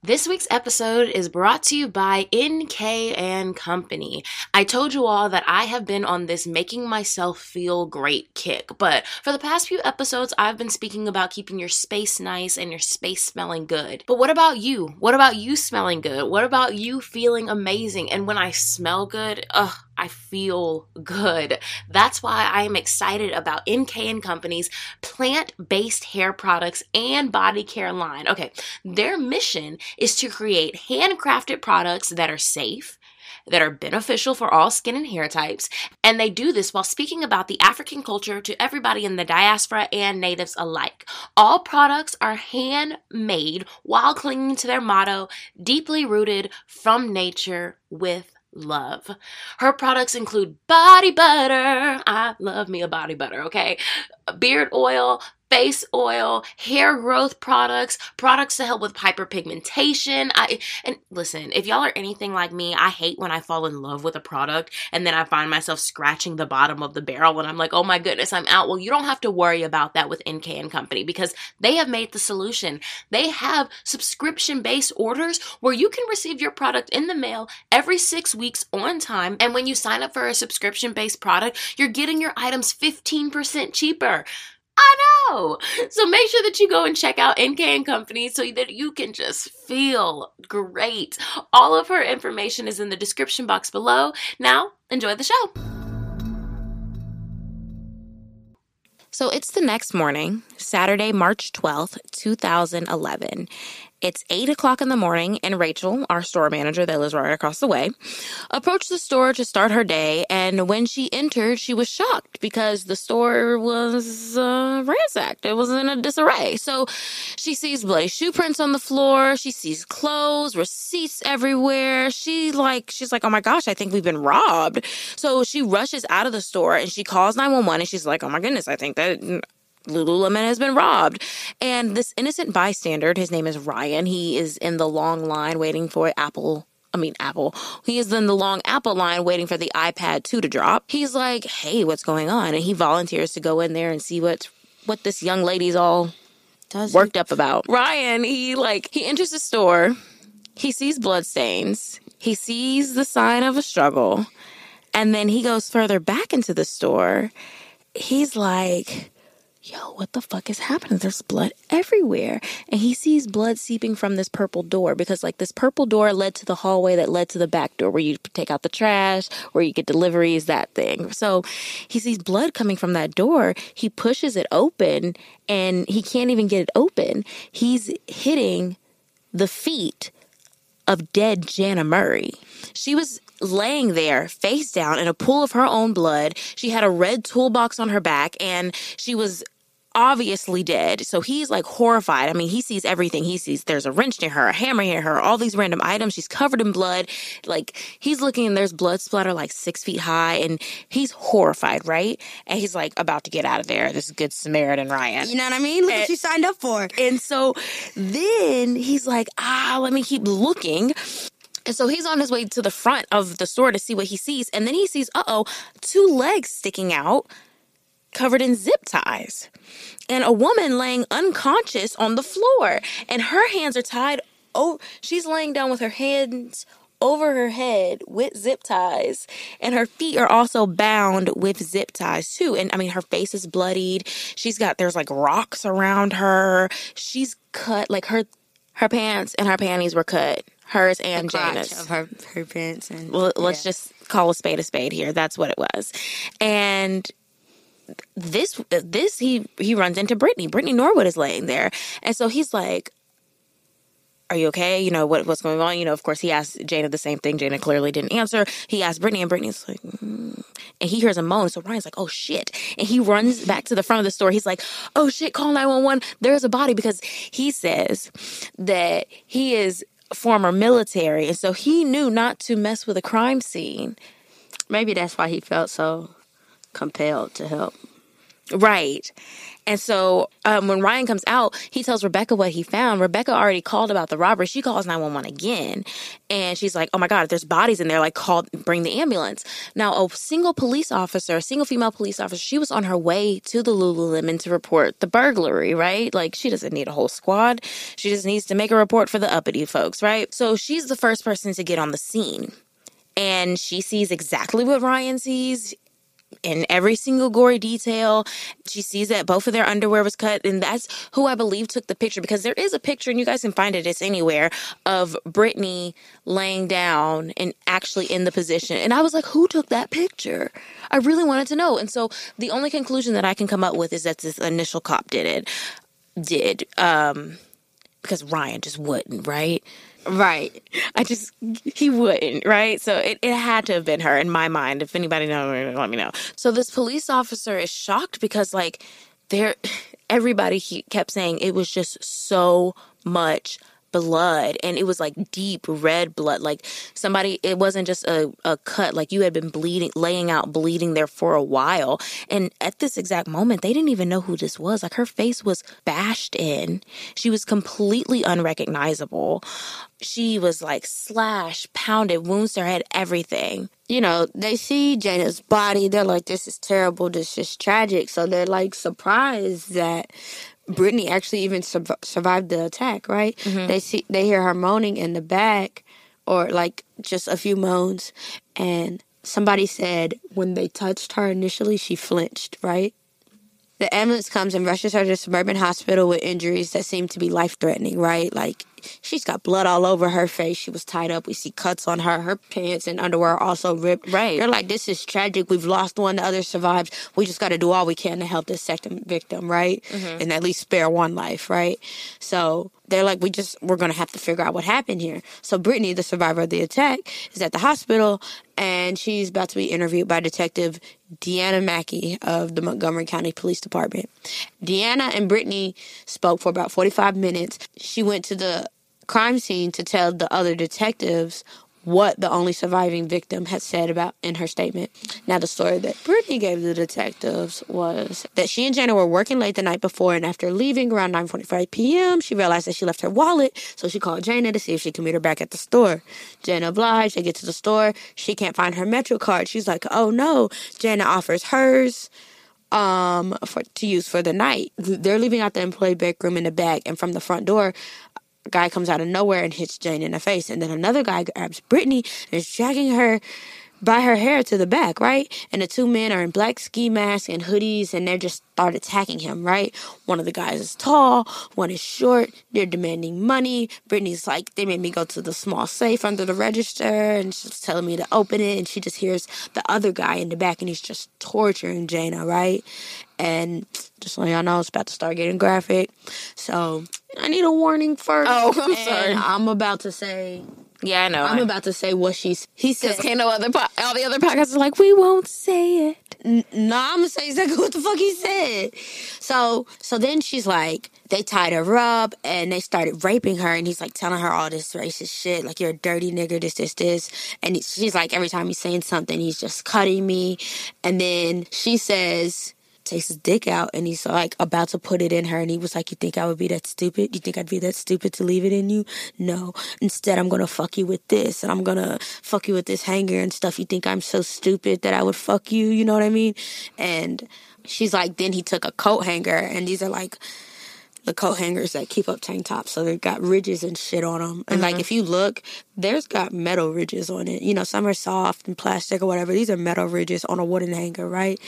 Speaker 1: This week's episode is brought to you by NK and Company. I told you all that I have been on this making myself feel great kick, but for the past few episodes, I've been speaking about keeping your space nice and your space smelling good. But what about you? What about you smelling good? What about you feeling amazing? And when I smell good, ugh, I feel good. That's why I am excited about NK and Company's plant-based hair products and body care line. Okay, their mission is to create handcrafted products that are safe, that are beneficial for all skin and hair types. And they do this while speaking about the African culture to everybody in the diaspora and natives alike. All products are handmade while clinging to their motto deeply rooted from nature with love. Her products include body butter. I love me a body butter, okay? Beard oil, face oil, hair growth products, products to help with hyperpigmentation. I and listen, if y'all are anything like me, I hate when I fall in love with a product and then I find myself scratching the bottom of the barrel and I'm like, "Oh my goodness, I'm out." Well, you don't have to worry about that with NK and Company because they have made the solution. They have subscription-based orders where you can receive your product in the mail every 6 weeks on time, and when you sign up for a subscription-based product, you're getting your items 15% cheaper. I know. So make sure that you go and check out NK and Company so that you can just feel great. All of her information is in the description box below. Now, enjoy the show. So it's the next morning, Saturday, March 12th, 2011, it's eight o'clock in the morning, and Rachel, our store manager that lives right across the way, approached the store to start her day. And when she entered, she was shocked because the store was uh, ransacked. It was in a disarray. So she sees bloody shoe prints on the floor. She sees clothes, receipts everywhere. She like, she's like, oh my gosh, I think we've been robbed. So she rushes out of the store and she calls 911 and she's like, oh my goodness, I think that Lululemon has been robbed. And this innocent bystander, his name is Ryan, he is in the long line waiting for Apple I mean, Apple. He is in the long Apple line waiting for the iPad 2 to drop. He's like, hey, what's going on? And he volunteers to go in there and see what what this young lady's all Does worked up about. Ryan, he like, he enters the store. He sees bloodstains. He sees the sign of a struggle. And then he goes further back into the store. He's like, yo, what the fuck is happening? There's blood everywhere. And he sees blood seeping from this purple door because, like, this purple door led to the hallway that led to the back door where you take out the trash, where you get deliveries, that thing. So he sees blood coming from that door. He pushes it open and he can't even get it open. He's hitting the feet of dead Jayna Murray. She was laying there face down in a pool of her own blood. She had a red toolbox on her back and she was obviously dead. So he's like horrified. I mean, he sees everything. He sees there's a wrench near her, a hammer near her, all these random items. She's covered in blood. Like he's looking and there's blood splatter like six feet high and he's horrified, right? And he's like about to get out of there. This good Samaritan Ryan.
Speaker 2: You know what I mean? Look and, what you signed up for.
Speaker 1: And so then he's like, ah, let me keep looking. And so he's on his way to the front of the store to see what he sees. And then he sees, uh oh, two legs sticking out covered in zip ties and a woman laying unconscious on the floor. And her hands are tied oh she's laying down with her hands over her head with zip ties. And her feet are also bound with zip ties too. And i mean her face is bloodied. She's got there's like rocks around her. She's cut like her her pants and her panties were cut. Hers and Jana's.
Speaker 2: Of her, her pants and
Speaker 1: well, let's just call a spade a spade here. That's what it was. And this this he he runs into Brittany. Brittany Norwood is laying there, and so he's like, "Are you okay? You know what what's going on? You know." Of course, he asked Jayna the same thing. Jayna clearly didn't answer. He asked Brittany, and Brittany's like, mm. and he hears a moan. So Ryan's like, "Oh shit!" And he runs back to the front of the store. He's like, "Oh shit! Call nine one one. There's a body." Because he says that he is former military, and so he knew not to mess with a crime scene.
Speaker 2: Maybe that's why he felt so compelled to help.
Speaker 1: Right. And so um, when Ryan comes out, he tells Rebecca what he found. Rebecca already called about the robbery. She calls 911 again. And she's like, oh my God, if there's bodies in there, like call, bring the ambulance. Now, a single police officer, a single female police officer, she was on her way to the Lululemon to report the burglary, right? Like she doesn't need a whole squad. She just needs to make a report for the uppity folks, right? So she's the first person to get on the scene and she sees exactly what Ryan sees in every single gory detail. She sees that both of their underwear was cut, and that's who I believe took the picture because there is a picture, and you guys can find it, it's anywhere, of Brittany laying down and actually in the position. And I was like, who took that picture? I really wanted to know. And so the only conclusion that I can come up with is that this initial cop did it. Did. Um, because Ryan just wouldn't, right?
Speaker 2: Right.
Speaker 1: I just he wouldn't, right? So it, it had to have been her in my mind. If anybody knows, let me know. So this police officer is shocked because like there everybody he kept saying it was just so much blood and it was like deep red blood like somebody it wasn't just a, a cut like you had been bleeding laying out bleeding there for a while and at this exact moment they didn't even know who this was like her face was bashed in she was completely unrecognizable she was like slashed pounded wounds to her head everything
Speaker 2: you know, they see Jayna's body. They're like, this is terrible. This is tragic. So they're like surprised that Brittany actually even su- survived the attack, right? Mm-hmm. They see they hear her moaning in the back or like just a few moans and somebody said when they touched her initially she flinched, right? The ambulance comes and rushes her to suburban hospital with injuries that seem to be life threatening, right? Like she's got blood all over her face. She was tied up. We see cuts on her. Her pants and underwear are also ripped.
Speaker 1: Right.
Speaker 2: They're like, this is tragic. We've lost one. The other survived. We just got to do all we can to help this second victim, right? Mm-hmm. And at least spare one life, right? So they're like, we just, we're going to have to figure out what happened here. So Brittany, the survivor of the attack, is at the hospital and she's about to be interviewed by Detective Deanna Mackey of the Montgomery County Police Department. Deanna and Brittany spoke for about 45 minutes. She went to the crime scene to tell the other detectives what the only surviving victim had said about in her statement. Now, the story that Brittany gave the detectives was that she and Jayna were working late the night before, and after leaving around 9:45 p.m., she realized that she left her wallet. So she called Jayna to see if she could meet her back at the store. Jayna obliged. They get to the store. She can't find her Metro card. She's like, "Oh no!" Jayna offers hers um for to use for the night. They're leaving out the employee bedroom in the back, and from the front door, guy comes out of nowhere and hits Jane in the face, and then another guy grabs Brittany and is dragging her by her hair to the back, right? And the two men are in black ski masks and hoodies, and they're just start attacking him, right? One of the guys is tall, one is short. They're demanding money. Brittany's like, they made me go to the small safe under the register, and she's telling me to open it, and she just hears the other guy in the back, and he's just torturing Jayna, right? And just so y'all know, it's about to start getting graphic. So I need a warning first.
Speaker 1: Oh, I'm sorry.
Speaker 2: I'm about to say
Speaker 1: yeah, I know.
Speaker 2: I'm about to say what she's. He says.
Speaker 1: Can't no other. Po- all the other podcasts are like, we won't say it.
Speaker 2: N- no, I'm gonna say exactly what the fuck he said. So, so then she's like, they tied her up and they started raping her, and he's like telling her all this racist shit, like you're a dirty nigger, this, this, this, and she's like, every time he's saying something, he's just cutting me, and then she says takes his dick out and he's like about to put it in her and he was like you think i would be that stupid? You think i'd be that stupid to leave it in you? No. Instead i'm gonna fuck you with this and i'm gonna fuck you with this hanger and stuff. You think i'm so stupid that i would fuck you? You know what i mean? And she's like then he took a coat hanger and these are like the coat hangers that keep up tank tops. So they've got ridges and shit on them. And mm-hmm. like if you look, there's got metal ridges on it. You know, some are soft and plastic or whatever. These are metal ridges on a wooden hanger, right?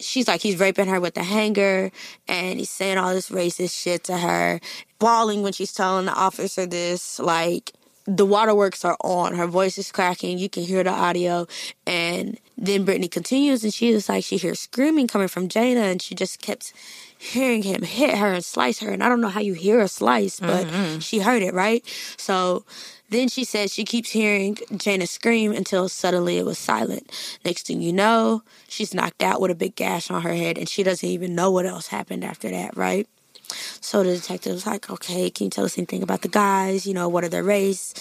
Speaker 2: She's like, he's raping her with the hanger and he's saying all this racist shit to her, bawling when she's telling the officer this, like, the waterworks are on. Her voice is cracking. You can hear the audio. And then Brittany continues and she is like, she hears screaming coming from Jayna and she just kept hearing him hit her and slice her. And I don't know how you hear a slice, but mm-hmm. she heard it, right? So then she says she keeps hearing Jayna scream until suddenly it was silent. Next thing you know, she's knocked out with a big gash on her head and she doesn't even know what else happened after that, right? So the detective was like, okay, can you tell us anything about the guys? You know, what are their race?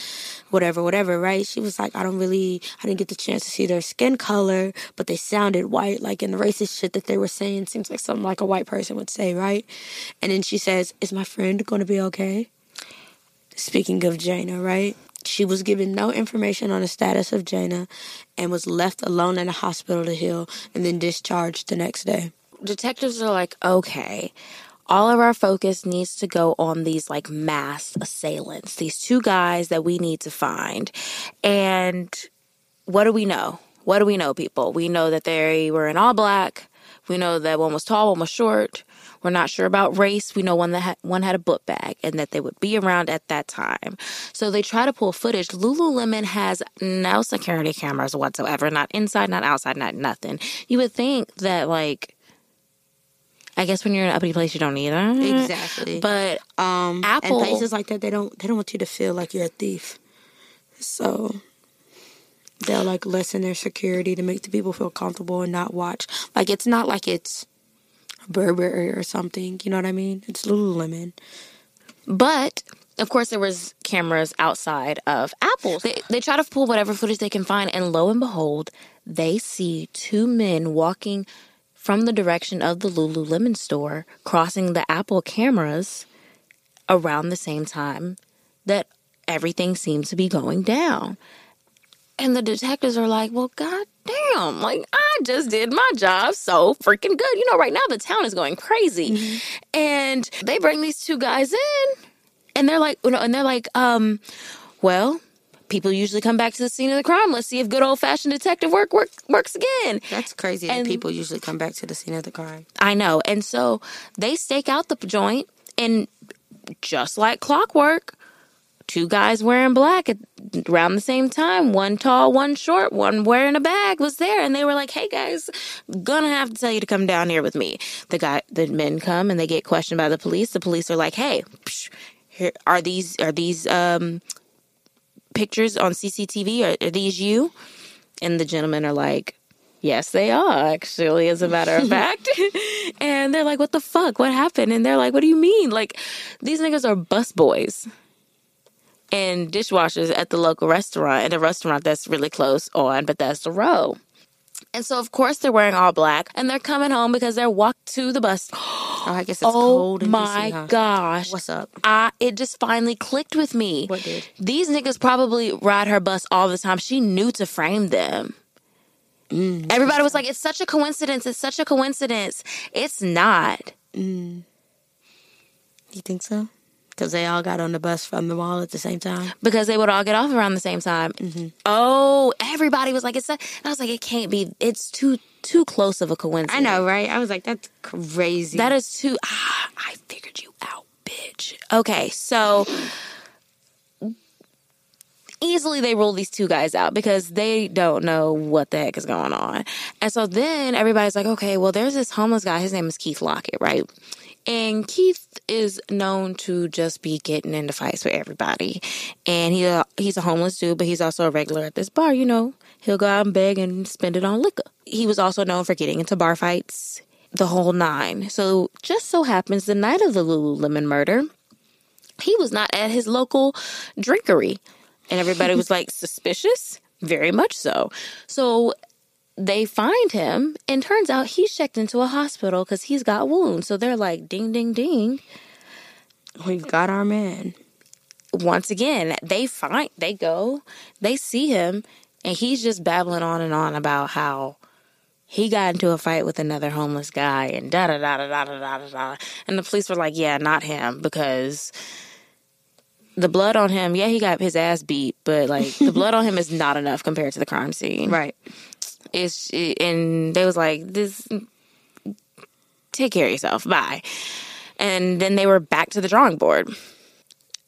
Speaker 2: Whatever, whatever, right? She was like, I don't really, I didn't get the chance to see their skin color, but they sounded white. Like in the racist shit that they were saying seems like something like a white person would say, right? And then she says, Is my friend going to be okay? Speaking of Jayna, right? She was given no information on the status of Jayna and was left alone in a hospital to heal and then discharged the next day.
Speaker 1: Detectives are like, okay, all of our focus needs to go on these like mass assailants, these two guys that we need to find. And what do we know? What do we know, people? We know that they were in all black. We know that one was tall, one was short. We're not sure about race. We know one that had, one had a book bag and that they would be around at that time. So they try to pull footage. Lululemon has no security cameras whatsoever, not inside, not outside, not nothing. You would think that like I guess when you're in an uppity place, you don't need them.
Speaker 2: Exactly.
Speaker 1: But
Speaker 2: Um,
Speaker 1: Apple-
Speaker 2: and places like that, they don't they don't want you to feel like you're a thief. So they'll like lessen their security to make the people feel comfortable and not watch. Like it's not like it's Burberry or something. You know what I mean? It's Lululemon.
Speaker 1: But of course, there was cameras outside of Apple. They, they try to pull whatever footage they can find, and lo and behold, they see two men walking from the direction of the Lululemon store, crossing the Apple cameras around the same time that everything seems to be going down. And the detectives are like, well, god damn, like I just did my job so freaking good. You know, right now the town is going crazy. And they bring these two guys in and they're like, you know, and they're like, um, well, people usually come back to the scene of the crime. Let's see if good old fashioned detective work, work works again.
Speaker 2: That's crazy
Speaker 1: And-
Speaker 2: that people usually come back to the scene of the crime.
Speaker 1: I know. And so they stake out the joint, and just like clockwork, two guys wearing black at around the same time, one tall, one short, one wearing a bag was there, and they were like, "Hey guys, gonna have to tell you to come down here with me." The guy, the men come and they get questioned by the police. The police are like, "Hey, psh, here are these are these um pictures on CCTV? Are, are these you?" And the gentlemen are like, Yes, they are, actually, as a matter of fact. and they're like, What the fuck? What happened? And they're like, What do you mean? Like, these niggas are bus boys and dishwashers at the local restaurant, and a restaurant that's really close on Bethesda Row. And so, of course, they're wearing all black and they're coming home because they're walked to the bus.
Speaker 2: Oh, I guess it's
Speaker 1: oh
Speaker 2: cold in
Speaker 1: my
Speaker 2: huh?
Speaker 1: gosh.
Speaker 2: What's up?
Speaker 1: I it just finally clicked with me.
Speaker 2: What did?
Speaker 1: These niggas probably ride her bus all the time. She knew to frame them.
Speaker 2: Mm,
Speaker 1: Everybody was like, "It's such a coincidence. It's such a coincidence." It's not.
Speaker 2: You think so? Because they all got on the bus from the mall at the same time.
Speaker 1: because they would all get off around the same time.
Speaker 2: Mm-hmm.
Speaker 1: Oh, everybody was like, "It's." A, and I was like, "It can't be. It's too too close of a coincidence."
Speaker 2: I know, right? I was like, that's crazy.
Speaker 1: That is too. Ah, I figured you out, bitch. Okay, so easily they rule these two guys out because they don't know what the heck is going on. And so then everybody's like, okay, well, there's this homeless guy. His name is Keith Lockett, right? And Keith is known to just be getting into fights with everybody. And he uh, he's a homeless dude, but he's also a regular at this bar, you know. He'll go out and beg and spend it on liquor. He was also known for getting into bar fights, the whole nine. So just so happens the night of the Lululemon murder, he was not at his local drinkery. And everybody was like, suspicious? Very much so. So they find him, and turns out he's checked into a hospital because he's got wounds. So they're like, ding, ding, ding.
Speaker 2: We've got our man.
Speaker 1: Once again, they find, they go, they see him, and he's just babbling on and on about how he got into a fight with another homeless guy and da da da da da da da da. And the police were like, yeah, not him because the blood on him, yeah, he got his ass beat, but like the blood on him is not enough compared to the crime scene.
Speaker 2: Right.
Speaker 1: It's and they was like, this take care of yourself. Bye. And then they were back to the drawing board.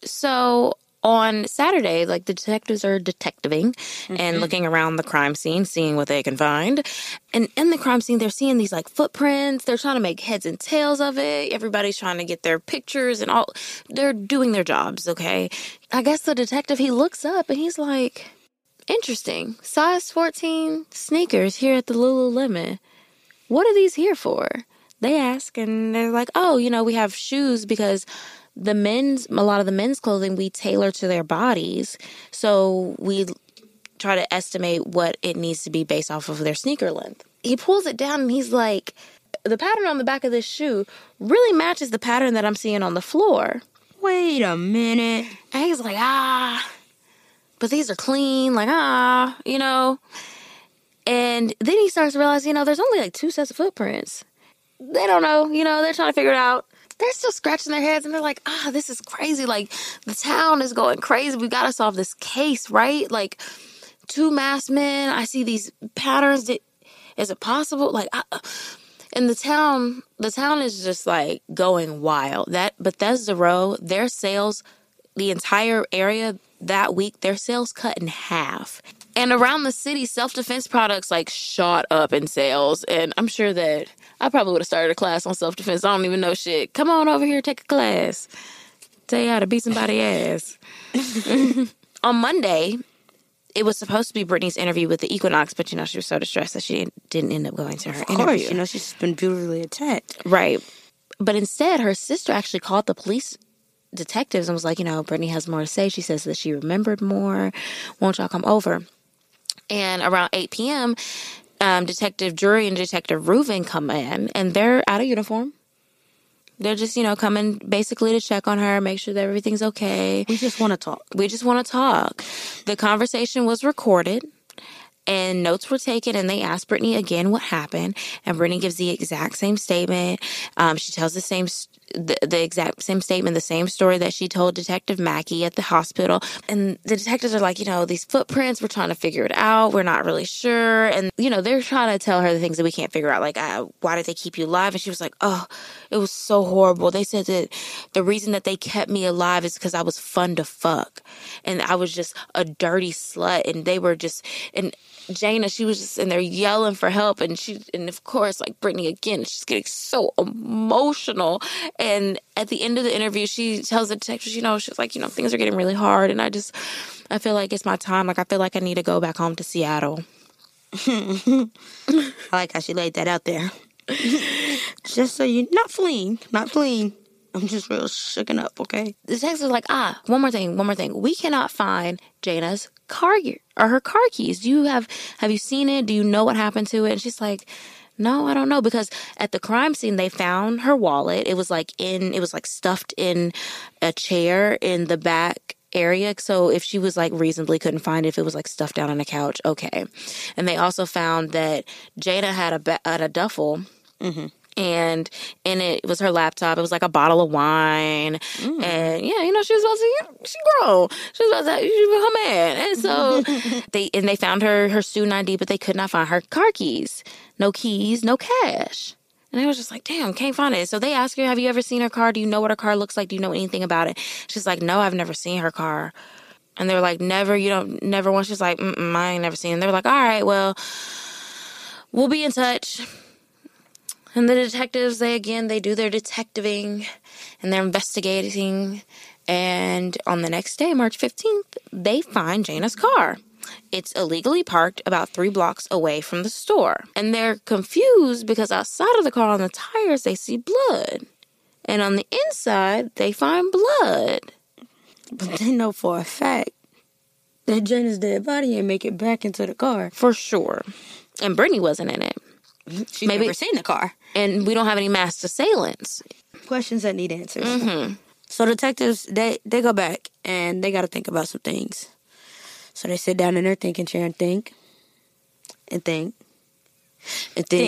Speaker 1: So on Saturday, like the detectives are detectiving and mm-hmm. looking around the crime scene, seeing what they can find. And in the crime scene, they're seeing these like footprints. They're trying to make heads and tails of it. Everybody's trying to get their pictures and all. They're doing their jobs, okay? I guess the detective, he looks up and he's like, interesting. Size 14 sneakers here at the Lululemon. What are these here for? they ask and they're like, oh, you know, we have shoes because the men's, a lot of the men's clothing we tailor to their bodies. So we try to estimate what it needs to be based off of their sneaker length. He pulls it down and he's like, the pattern on the back of this shoe really matches the pattern that I'm seeing on the floor.
Speaker 2: Wait a minute.
Speaker 1: And he's like, ah, but these are clean, like, ah, you know. And then he starts realizing, you know, there's only like two sets of footprints. They don't know, you know, they're trying to figure it out. They're still scratching their heads and they're like, ah, this is crazy. Like, the town is going crazy. We got to solve this case, right? Like, two masked men. I see these patterns. Is it possible? Like, I, in the town, the town is just like going wild. That Bethesda Row, their sales, the entire area that week, their sales cut in half. And around the city, self defense products like shot up in sales. And I'm sure that I probably would have started a class on self defense. I don't even know shit. Come on over here, take a class. Tell you how to beat somebody's ass. on Monday, it was supposed to be Brittany's interview with the Equinox, but you know she was so distressed that she didn't end up going to her
Speaker 2: of
Speaker 1: interview.
Speaker 2: you know she's been brutally attacked.
Speaker 1: Right. But instead, her sister actually called the police detectives and was like, you know, Brittany has more to say. She says that she remembered more. Won't y'all come over? And around 8 p.m., um, Detective Drury and Detective Ruvin come in, and they're out of uniform. They're just, you know, coming basically to check on her, make sure that everything's okay.
Speaker 2: We just want to talk.
Speaker 1: We just want to talk. The conversation was recorded and notes were taken and they asked brittany again what happened and brittany gives the exact same statement. Um, she tells the same the, the exact same statement, the same story that she told Detective Mackey at the hospital. And the detectives are like, you know, these footprints, we're trying to figure it out. We're not really sure. And, you know, they're trying to tell her the things that we can't figure out. Like, uh, why did they keep you alive? And she was like, oh, it was so horrible. They said that the reason that they kept me alive is because I was fun to fuck. And I was just a dirty slut. And they were just, and Jayna, she was just in there yelling for help. And she, and of course, like Brittany again, she's getting so emotional. And at the end of the interview, she tells the detective, you know, she's like, you know, things are getting really hard. And I just, I feel like it's my time. Like, I feel like I need to go back home to Seattle.
Speaker 2: I like how she laid that out there. just so you, not fleeing, not fleeing. I'm just real shooken up, okay?
Speaker 1: The detectives are like, ah, one more thing, one more thing. We cannot find Jayna's car or her car keys. Do you have have you seen it? Do you know what happened to it? And she's like, no, I don't know because at the crime scene they found her wallet. It was like in it was like stuffed in a chair in the back area. So if she was like reasonably couldn't find it, if it was like stuffed down on a couch, okay. And they also found that Jada had a had a duffel. Mm-hmm and in it was her laptop. It was like a bottle of wine, mm. and yeah, you know, she was about to she grown. She was about to she was her man, and so they and they found her her student ID, but they could not find her car keys. No keys, no cash. And I was just like, damn, can't find it. So they asked her, have you ever seen her car? Do you know what her car looks like? Do you know anything about it? She's like, no, I've never seen her car. And they're like, never, you don't, never once. She's like, I ain't never seen it. They're like, all right, well, we'll be in touch. And the detectives, they again, they do their detectiving and they're investigating. And on the next day, March 15th, they find Jayna's car. It's illegally parked about three blocks away from the store. And they're confused because outside of the car on the tires, they see blood. And on the inside, they find blood.
Speaker 2: But they know for a fact that Jayna's dead body ain't make it back into the car.
Speaker 1: For sure. And Brittany wasn't in it.
Speaker 2: She's Maybe, never seen the car.
Speaker 1: And we don't have any masked assailants.
Speaker 2: Questions that need answers. Mm-hmm. So detectives, they, they go back and they got to think about some things. So they sit down in their thinking chair and think and think and think.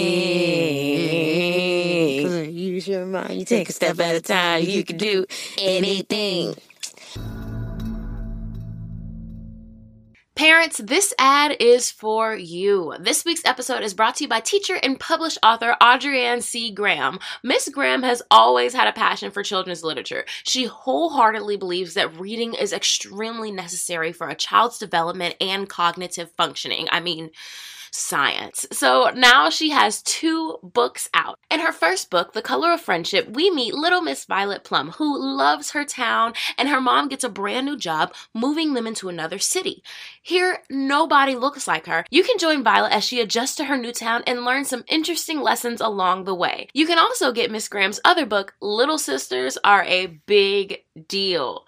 Speaker 2: Use your mind. You take a step at a time. You can do anything.
Speaker 3: Parents, this ad is for you. This week's episode is brought to you by teacher and published author Adrienne C. Graham. Miss Graham has always had a passion for children's literature. She wholeheartedly believes that reading is extremely necessary for a child's development and cognitive functioning. I mean, science. So now she has two books out. In her first book, The Color of Friendship, we meet little Miss Violet Plum, who loves her town, and her mom gets a brand new job moving them into another city. Here, nobody looks like her. You can join Violet as she adjusts to her new town and learn some interesting lessons along the way. You can also get Miss Graham's other book, Little Sisters Are a Big Deal.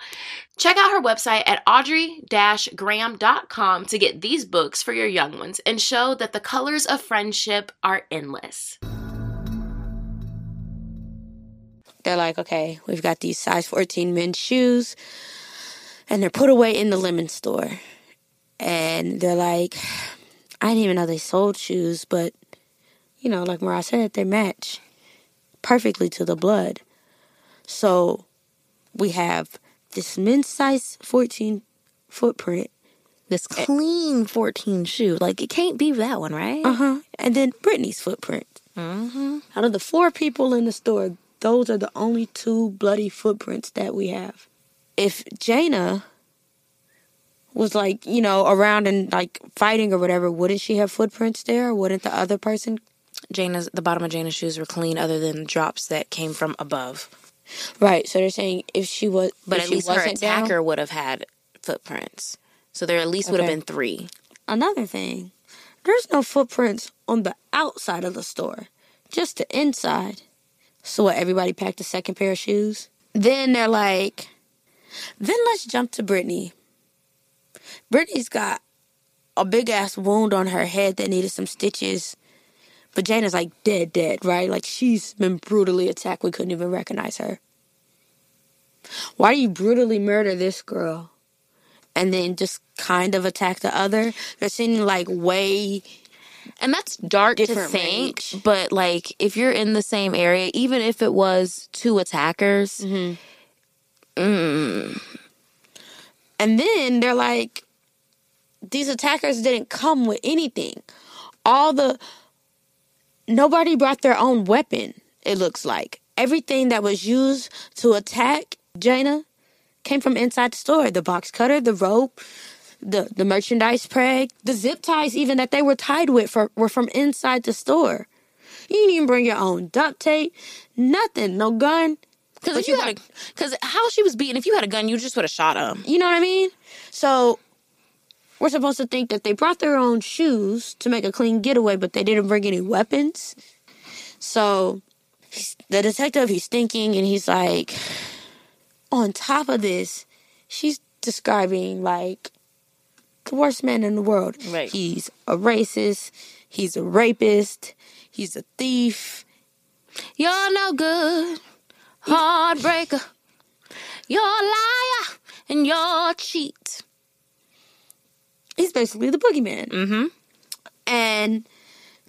Speaker 3: Check out her website at adrie-graham.com to get these books for your young ones and show that the colors of friendship are endless.
Speaker 2: They're like, okay, we've got these size 14 men's shoes, and they're put away in the lemon store. And they're like, I didn't even know they sold shoes, but, you know, like Mariah said, they match perfectly to the blood. So we have this men's size 14 footprint.
Speaker 1: This clean 14 shoe. Like, it can't be that one, right?
Speaker 2: Uh huh. And then Brittany's footprint.
Speaker 1: Mm-hmm.
Speaker 2: Out of the four people in the store, those are the only two bloody footprints that we have. If Jayna was like, you know, around and like fighting or whatever, wouldn't she have footprints there? Wouldn't the other person?
Speaker 1: Jayna's, the bottom of Jayna's shoes were clean other than drops that came from above.
Speaker 2: Right. So they're saying if she was,
Speaker 1: But at
Speaker 2: she
Speaker 1: least her
Speaker 2: wasn't down-
Speaker 1: attacker would have had footprints. So there at least would have been three.
Speaker 2: Another thing, there's no footprints on the outside of the store, just the inside. So what, everybody packed a second pair of shoes? Then they're like, then let's jump to Brittany. Brittany's got a big ass wound on her head that needed some stitches. But Jayna's like dead, dead, right? Like she's been brutally attacked. We couldn't even recognize her. Why do you brutally murder this girl and then just kind of attack the other? They're seeming like way
Speaker 1: And that's dark to think,
Speaker 2: range.
Speaker 1: but like if you're in the same area, even if it was two attackers, mm-hmm.
Speaker 2: mm, And then they're like, these attackers didn't come with anything. All the, nobody brought their own weapon, it looks like. Everything that was used to attack Jayna came from inside the store. The box cutter, the rope, the, the merchandise peg, the zip ties even that they were tied with for, were from inside the store. You didn't even bring your own duct tape, nothing, no gun.
Speaker 1: Because if you
Speaker 2: you
Speaker 1: had, because how she was beaten, if you had a gun, you just would have shot him.
Speaker 2: You know what I mean? So we're supposed to think that they brought their own shoes to make a clean getaway, but they didn't bring any weapons. So the detective, he's thinking, and he's like, on top of this, she's describing like the worst man in the world.
Speaker 1: Right.
Speaker 2: He's a racist. He's a rapist. He's a thief.
Speaker 1: You're no good, heartbreaker. You're a liar and you're a cheat.
Speaker 2: He's basically the boogeyman.
Speaker 1: Mm-hmm.
Speaker 2: and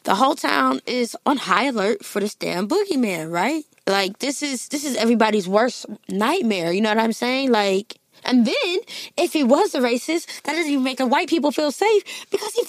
Speaker 2: the whole town is on high alert for this damn boogeyman, right? Like this is this is everybody's worst nightmare. You know what I'm saying? Like, and then if he was a racist, that doesn't even make the white people feel safe because he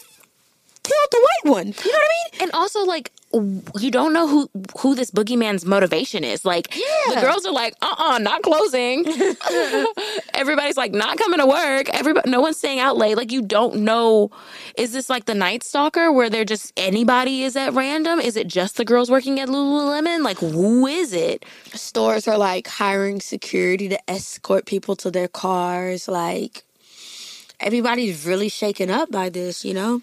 Speaker 2: killed the white one. You know what I mean?
Speaker 1: And also, like, you don't know who who this boogeyman's motivation is. Like,
Speaker 2: Yeah.
Speaker 1: the girls are like, uh, uh not closing. Everybody's like, not coming to work. Everybody, no one's staying out late. Like, you don't know. Is this like the Night Stalker, where they're just anybody is at random? Is it just the girls working at Lululemon? Like, who is it?
Speaker 2: Stores are like hiring security to escort people to their cars. Like everybody's really shaken up by this, you know?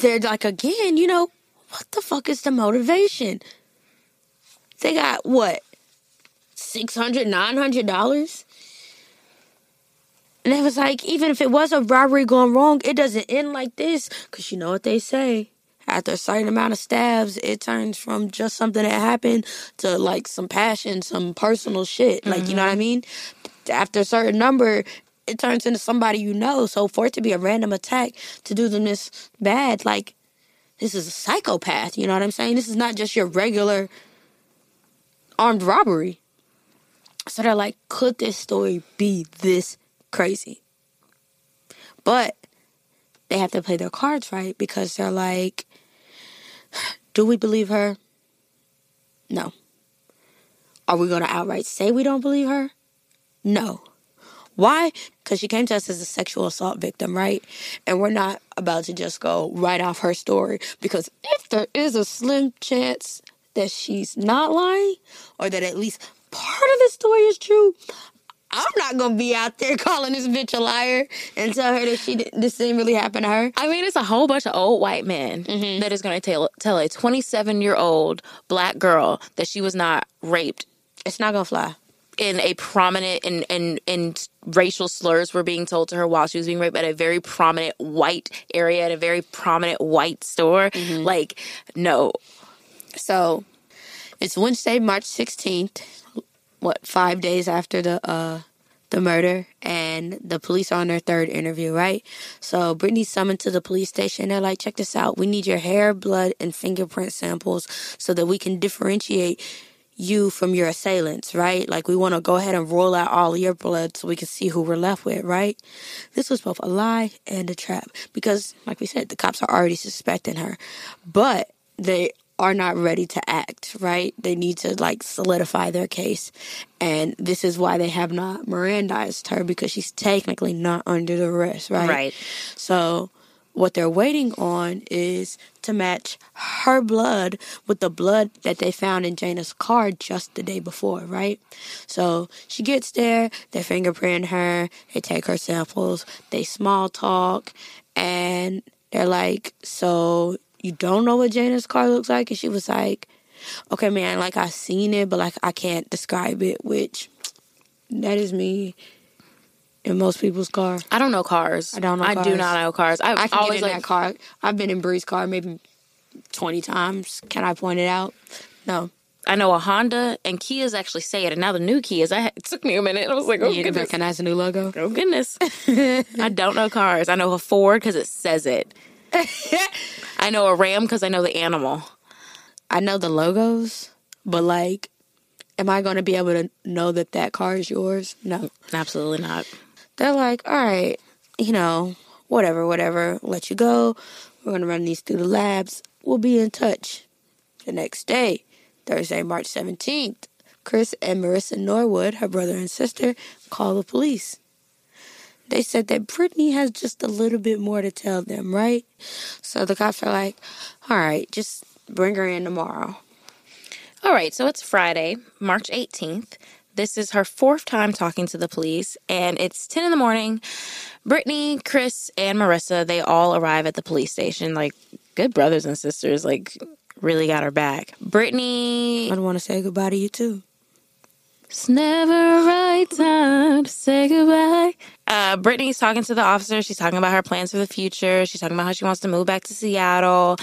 Speaker 2: They're like, again, you know, what the fuck is the motivation? They got what? $600, $900? And it was like, even if it was a robbery going wrong, it doesn't end like this. Because you know what they say. After a certain amount of stabs, it turns from just something that happened to like some passion, some personal shit. Like, you know what I mm-hmm. mean? After a certain number, it turns into somebody you know. So for it to be a random attack to do them this bad, like, this is a psychopath. You know what I'm saying? This is not just your regular armed robbery. So they're like, could this story be this crazy? But they have to play their cards right because they're like, do we believe her? No. Are we going to outright say we don't believe her? No. Why? Because she came to us as a sexual assault victim, right? And we're not about to just go right off her story because if there is a slim chance that she's not lying or that at least part of the story is true, I'm not gonna be out there calling this bitch a liar and tell her that she did, this didn't really happen to her.
Speaker 1: I mean, it's a whole bunch of old white men mm-hmm. that is going to tell tell a 27 year old black girl that she was not raped
Speaker 2: It's not gonna fly.
Speaker 1: In a prominent and and and racial slurs were being told to her while she was being raped at a very prominent white area at a very prominent white store. Like, no,
Speaker 2: So it's Wednesday, March 16th. What, five days after the uh the murder and the police are on their third interview, right? So Brittany's summoned to the police station. They're like, check this out. We need your hair, blood, and fingerprint samples so that we can differentiate you from your assailants, right? Like we want to go ahead and roll out all your blood so we can see who we're left with, right? This was both a lie and a trap because, like we said, the cops are already suspecting her, but they are not ready to act, right? They need to like solidify their case. And this is why they have not Mirandized her because she's technically not under the arrest, right?
Speaker 1: Right.
Speaker 2: So what they're waiting on is to match her blood with the blood that they found in Jayna's car just the day before, right? So she gets there, they fingerprint her, they take her samples, they small talk, and they're like, So you don't know what Jayna's car looks like? And she was like, Okay, man, like I've seen it, but like I can't describe it, which that is me in most people's car.
Speaker 1: I don't know cars.
Speaker 2: I don't know
Speaker 1: I do not know cars. I,
Speaker 2: I can
Speaker 1: always
Speaker 2: get in
Speaker 1: like
Speaker 2: that car. I've been in Bree's car maybe twenty times. Can I point it out? No.
Speaker 1: I know a Honda and Kias actually say it, and now the new Kias. I it took me a minute. I was like, oh
Speaker 2: you
Speaker 1: goodness,
Speaker 2: recognize the new logo?
Speaker 1: oh goodness. I don't know cars. I know a Ford because it says it. I know a Ram because I know the animal.
Speaker 2: I know the logos, but like, am I going to be able to know that that car is yours? No.
Speaker 1: Absolutely not.
Speaker 2: They're like, all right, you know, whatever, whatever. Let you go. We're going to run these through the labs. We'll be in touch. The next day, Thursday, March 17th, Chris and Marissa Norwood, her brother and sister, call the police. They said that Brittany has just a little bit more to tell them, right? So the cops are like, all right, just bring her in tomorrow.
Speaker 1: All right, so it's Friday, March 18th. This is her fourth time talking to the police, and it's 10 in the morning. Brittany, Chris, and Marissa, they all arrive at the police station. Like, good brothers and sisters, like, really got her back. Brittany,
Speaker 2: I want to say goodbye to you too.
Speaker 1: it's never a right time to say goodbye. Uh, Brittany's talking to the officer. She's talking about her plans for the future. She's talking about how she wants to move back to Seattle.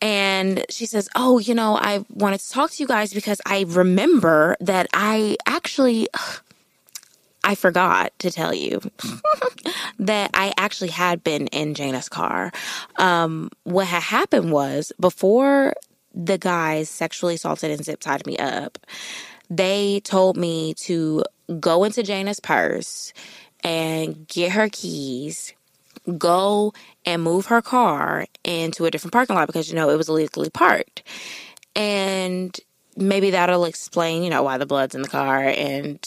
Speaker 1: And she says, Oh, you know, I wanted to talk to you guys because I remember that I actually, I forgot to tell you that I actually had been in Jayna's car. Um, what had happened was before the guys sexually assaulted and zip tied me up, they told me to go into Jayna's purse and get her keys, go and move her car into a different parking lot because, you know, it was illegally parked. And maybe that'll explain, you know, why the blood's in the car and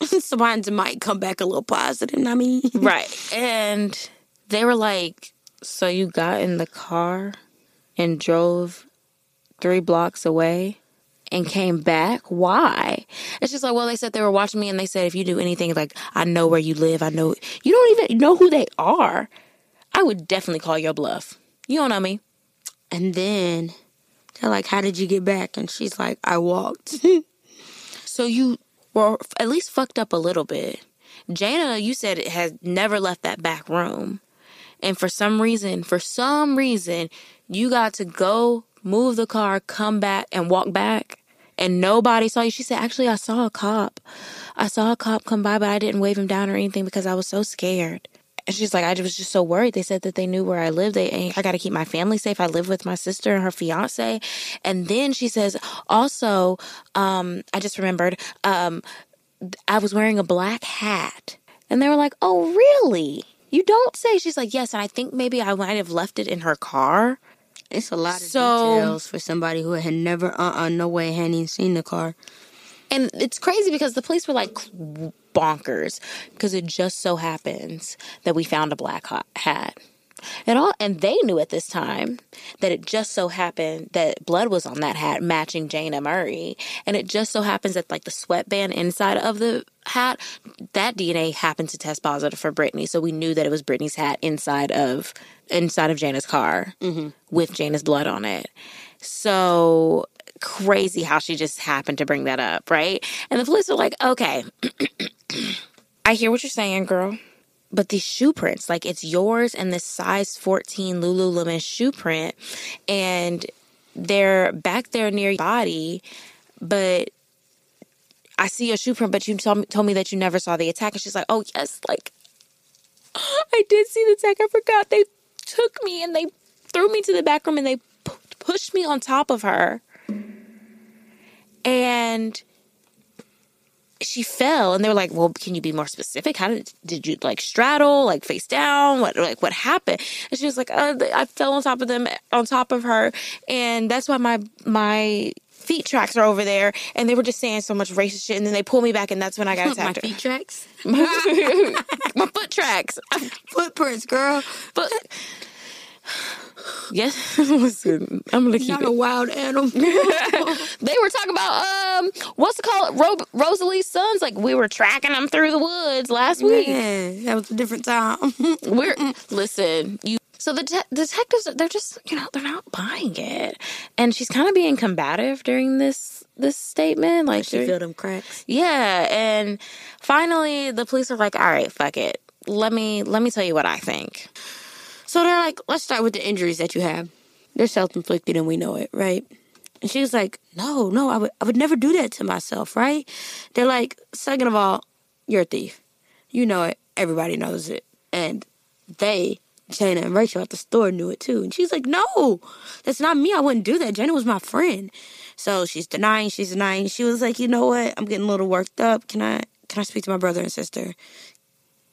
Speaker 2: it might come back a little positive. I mean,
Speaker 1: Right. And they were like, So you got in the car and drove three blocks away and came back? Why? It's just like, well, they said they were watching me and they said, if you do anything, like, I know where you live. I know. You don't even know who they are. I would definitely call your bluff. You don't know me.
Speaker 2: And then they're like, How did you get back? And she's like, I walked.
Speaker 1: So you were at least fucked up a little bit. Jayna, you said it has never left that back room. And for some reason, for some reason, you got to go move the car, come back, and walk back. And nobody saw you. She said, Actually, I saw a cop. I saw a cop come by, but I didn't wave him down or anything because I was so scared. And she's like, I was just so worried. They said that they knew where I lived. They, I got to keep my family safe. I live with my sister and her fiance. And then she says, also, um, I just remembered, um, I was wearing a black hat. And they were like, oh, really? You don't say. She's like, yes. And I think maybe I might have left it in her car.
Speaker 2: It's a lot of
Speaker 1: So-
Speaker 2: details for somebody who had never, uh, uh no way, hadn't even seen the car.
Speaker 1: And it's crazy because the police were like bonkers because it just so happens that we found a black hat. And all and they knew at this time that it just so happened that blood was on that hat matching Jayna Murray. And it just so happens that like the sweatband inside of the hat, that DNA happened to test positive for Brittany. So we knew that it was Brittany's hat inside of inside of Jayna's car mm-hmm. with Jayna's blood on it. So crazy how she just happened to bring that up, right? And the police are like, okay, I hear what you're saying, girl. But these shoe prints, like it's yours and this size 14 Lululemon shoe print, and they're back there near your body, but I see your shoe print, but you told me, told me that you never saw the attack. And she's like, oh, yes, like I did see the attack. I forgot. They took me and they threw me to the back room and they pushed me on top of her. And she fell and they were like, "Well, can you be more specific? How did did you like straddle, like face down? What like what happened?" And she was like, uh, "I fell on top of them, on top of her, and that's why my my feet tracks are over there." And they were just saying so much racist shit, and then they pulled me back, and that's when I got attacked.
Speaker 2: My feet tracks,
Speaker 1: my foot tracks,
Speaker 2: footprints, girl.
Speaker 1: but yes, listen, I'm gonna keep
Speaker 2: Not
Speaker 1: it.
Speaker 2: a wild animal.
Speaker 1: they were talking about um what's it called Ro- rosalie's sons like we were tracking them through the woods last week
Speaker 2: Yeah, that was a different time.
Speaker 1: we're listen you so the te- detectives they're just you know they're not buying it and she's kind of being combative during this this statement like
Speaker 2: she feel them cracks.
Speaker 1: yeah and finally the police are like all right fuck it let me let me tell you what i think
Speaker 2: So they're like, let's start with the injuries that you have. They're self inflicted and we know it, right? And she was like, no, no, I would, I would never do that to myself, right? They're like, second of all, you're a thief. You know it. Everybody knows it. And they, Jayna and Rachel at the store knew it too. And she's like, no, that's not me. I wouldn't do that. Jayna was my friend. So she's denying, she's denying. She was like, you know what? I'm getting a little worked up. Can I, can I speak to my brother and sister?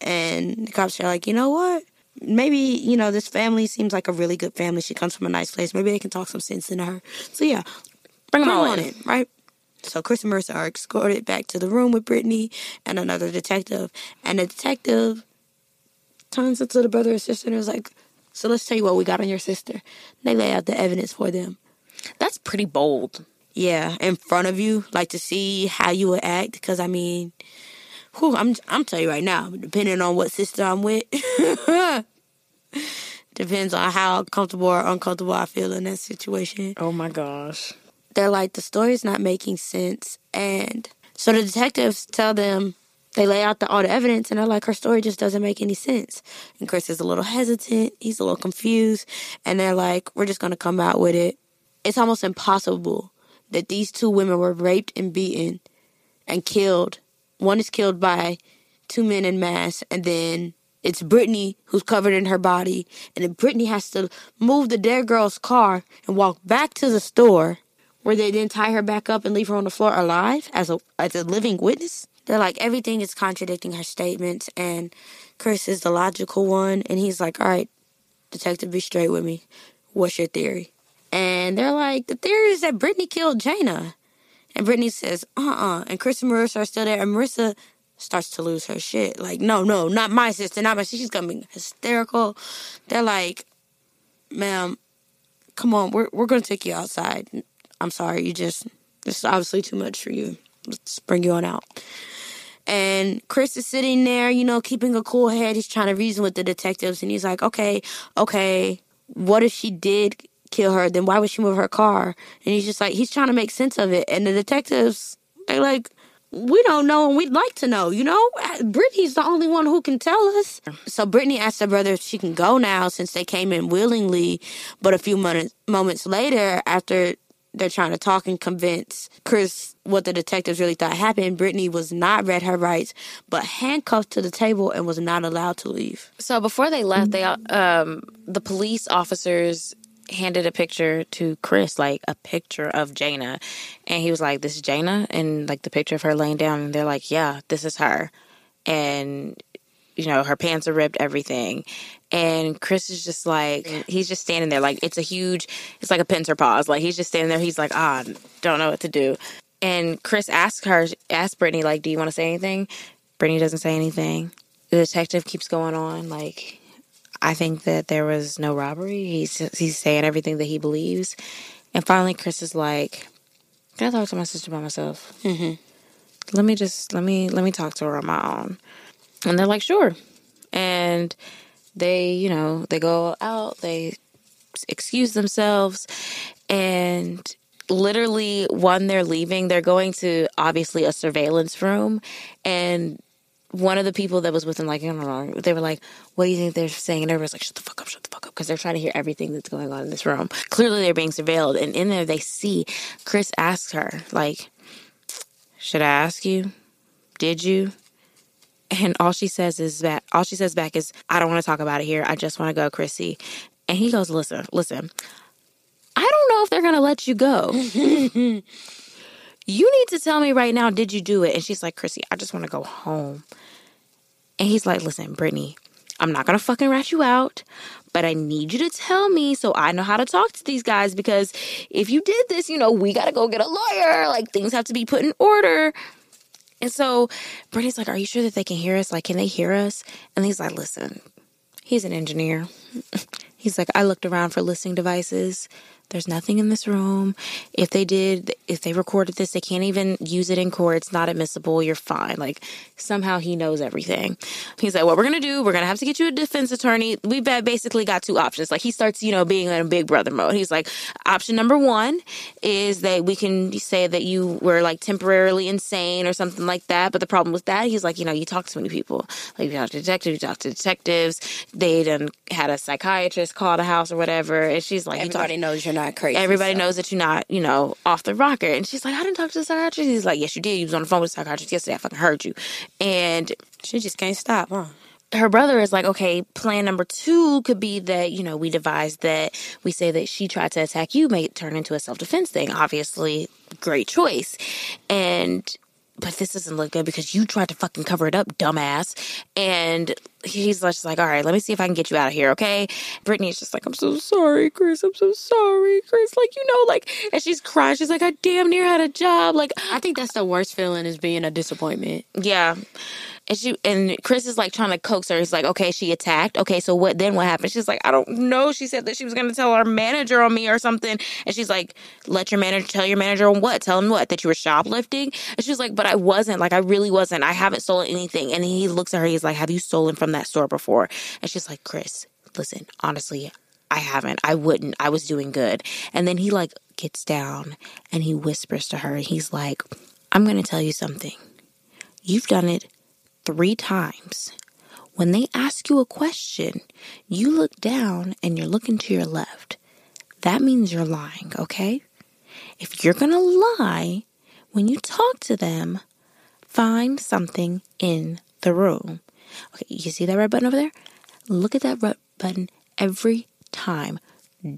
Speaker 2: And the cops are like, you know what? Maybe, you know, this family seems like a really good family. She comes from a nice place. Maybe they can talk some sense into her. So yeah,
Speaker 1: bring them all
Speaker 2: on
Speaker 1: in
Speaker 2: in, right? So Chris and Marissa are escorted back to the room with Brittany and another detective. And the detective turns to the brother and sister and is like, So let's tell you what we got on your sister. They lay out the evidence for them.
Speaker 1: that's pretty bold
Speaker 2: Yeah, in front of you, like to see how you would act. Because I mean, whew, I'm I'm telling you right now, depending on what sister I'm with, depends on how comfortable or uncomfortable I feel in that situation.
Speaker 1: oh my gosh
Speaker 2: They're like the story's not making sense, and so the detectives tell them they lay out the, all the evidence, and they're like, her story just doesn't make any sense. And Chris is a little hesitant, he's a little confused, and they're like, we're just gonna come out with it. It's almost impossible that these two women were raped and beaten and killed. One is killed by two men in mass, and then it's Brittany who's covered in her body, and then Brittany has to move the dead girl's car and walk back to the store, where they then tie her back up and leave her on the floor alive as a as a living witness. They're like everything is contradicting her statements, and Chris is the logical one, and he's like, "All right, detective, be straight with me. What's your theory?" And they're like, "The theory is that Brittany killed Jayna." And Brittany says, uh uh And Chris and Marissa are still there. And Marissa starts to lose her shit. Like, no, no, not my sister, not my sister. She's gonna be hysterical. They're like, ma'am, come on, we're we're gonna take you outside. I'm sorry, you just this is obviously too much for you. Let's bring you on out. And Chris is sitting there, you know, keeping a cool head. He's trying to reason with the detectives, and he's like, okay, okay, what if she did kill her? Then why would she move her car? And he's just like, he's trying to make sense of it. And the detectives, they're like, we don't know, and we'd like to know, you know? Uh, Brittany's the only one who can tell us. So Brittany asked her brother if she can go now since they came in willingly. But a few moments, moments later, after they're trying to talk and convince Chris what the detectives really thought happened, Brittany was not read her rights, but handcuffed to the table and was not allowed to leave.
Speaker 1: So before they left, they mm-hmm. uh, um the police officers handed a picture to Chris, like a picture of Jayna, and he was like, "This is Jayna," and like the picture of her laying down, and they're like, "Yeah, this is her," and you know her pants are ripped, everything, and Chris is just like he's just standing there, like it's a huge, it's like a pincer pause, like he's just standing there, he's like, ah, don't know what to do, and Chris asks her, asks Brittany, like, "Do you want to say anything?" Brittany doesn't say anything. The detective keeps going on like, I think that there was no robbery. He's he's saying everything that he believes, and finally Chris is like, "Can I talk to my sister by myself? Mm-hmm. Let me just let me let me talk to her on my own." And they're like, "Sure," and they you know they go out they excuse themselves and literally when they're leaving they're going to obviously a surveillance room and one of the people that was with them, like, I don't know, they were like, what do you think they're saying? And everyone's like, shut the fuck up, shut the fuck up. Because they're trying to hear everything that's going on in this room. Clearly, they're being surveilled. And in there, they see Chris asks her, like, should I ask you? Did you? And all she says is that, all she says back is, I don't want to talk about it here. I just want to go, Chrissy. And he goes, listen, listen, I don't know if they're going to let you go. you need to tell me right now, did you do it? And she's like, Chrissy, I just want to go home. And he's like, listen, Brittany, I'm not to fucking rat you out, but I need you to tell me so I know how to talk to these guys because if you did this, you know, we got to go get a lawyer. Like things have to be put in order. And so Brittany's like, Are you sure that they can hear us? Like, can they hear us? And he's like, Listen, he's an engineer. he's like, I looked around for listening devices. There's nothing in this room. If they did, if they recorded this, they can't even use it in court. It's not admissible. You're fine. Like somehow he knows everything. He's like, what we're gonna do? We're gonna have to get you a defense attorney. We've basically got two options. Like he starts, you know, being in a big brother mode. He's like, option number one is that we can say that you were like temporarily insane or something like that. But the problem with that, he's like, you know, you talk to many people. Like you talk to detectives, you talk to detectives. They done had a psychiatrist call the house or whatever, and she's like,
Speaker 2: everybody
Speaker 1: you
Speaker 2: talk- knows you're not crazy.
Speaker 1: Everybody so. knows that you're not, you know, off the rocker. And she's like, I didn't talk to the psychiatrist. He's like, Yes, you did. You was on the phone with the psychiatrist yesterday. I fucking heard you. And
Speaker 2: she just can't stop, huh?
Speaker 1: her brother is like, okay, plan number two could be that, you know, we devise that we say that she tried to attack you, may turn into a self defense thing. Obviously, great choice. And but this doesn't look good because you tried to fucking cover it up, dumbass. And he's just like, all right, let me see if I can get you out of here, okay? Brittany's just like, I'm so sorry, Chris. I'm so sorry, Chris. Like, you know, like, and she's crying. She's like, I damn near had a job. Like,
Speaker 2: I think that's the worst feeling is being a disappointment.
Speaker 1: Yeah. And she and Chris is like trying to coax her. He's like, okay, she attacked. Okay, so what then? What happened? She's like, I don't know. She said that she was gonna tell our manager on me or something. And she's like, let your manager tell your manager on what? Tell him what? That you were shoplifting? And she's like, but I wasn't. Like I really wasn't. I haven't stolen anything. And he looks at her. He's like, have you stolen from that store before? And she's like, Chris, listen, honestly, I haven't. I wouldn't. I was doing good. And then he like gets down and he whispers to her. He's like, I'm gonna tell you something. You've done it three times. When they ask you a question, you look down and you're looking to your left. That means you're lying, okay? If you're gonna lie when you talk to them, find something in the room. Okay, you see that red button over there? Look at that red button every time.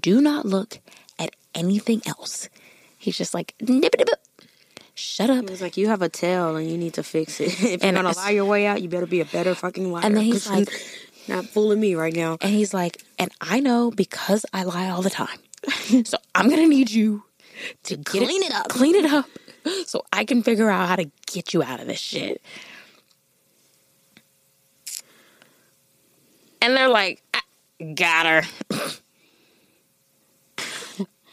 Speaker 1: Do not look at anything else. He's just like, nip, nip, shut up.
Speaker 2: He was like, you have a tail and you need to fix it. if you're gonna lie your way out, you better be a better fucking liar.
Speaker 1: And then he's like,
Speaker 2: not fooling me right now.
Speaker 1: And he's like, and I know because I lie all the time. so I'm gonna need you to
Speaker 2: clean it, it up.
Speaker 1: Clean it up so I can figure out how to get you out of this shit. And they're like, got her.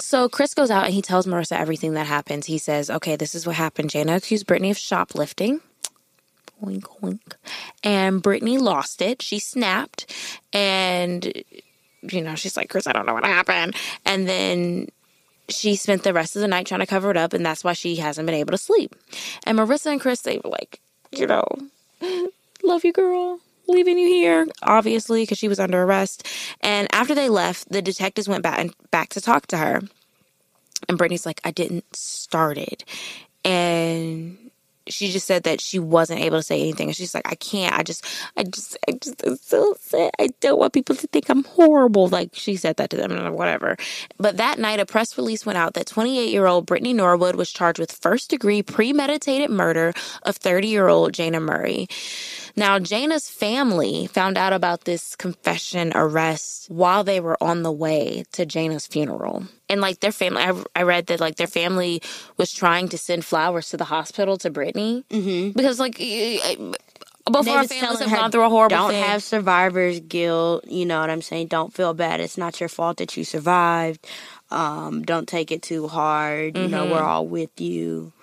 Speaker 1: So Chris goes out and he tells Marissa everything that happens. He says, okay, this is what happened. Jayna accused Brittany of shoplifting. Wink, wink. And Brittany lost it. She snapped. And, you know, she's like, Chris, I don't know what happened. And then she spent the rest of the night trying to cover it up. And that's why she hasn't been able to sleep. And Marissa and Chris, they were like, you know, love you, girl leaving you here, obviously, because she was under arrest. And after they left, the detectives went back and back to talk to her. And Brittany's like, I didn't start it. And she just said that she wasn't able to say anything. And she's like, I can't. I just, I just, I just, I'm so sad. I don't want people to think I'm horrible. Like she said that to them or whatever. But that night, a press release went out that 28 year old Brittany Norwood was charged with first degree premeditated murder of 30 year old Jayna Murray. Now, Jayna's family found out about this confession arrest while they were on the way to Jayna's funeral. And like their family, I, I read that like their family was trying to send flowers to the hospital to Brittany
Speaker 2: mm-hmm.
Speaker 1: because like
Speaker 2: they
Speaker 1: Before our families have
Speaker 2: her,
Speaker 1: gone through a horrible
Speaker 2: Don't
Speaker 1: thing.
Speaker 2: have survivor's guilt. You know what I'm saying? Don't feel bad. It's not your fault that you survived. Um, don't take it too hard. You know,
Speaker 1: Mhm.
Speaker 2: we're all with you.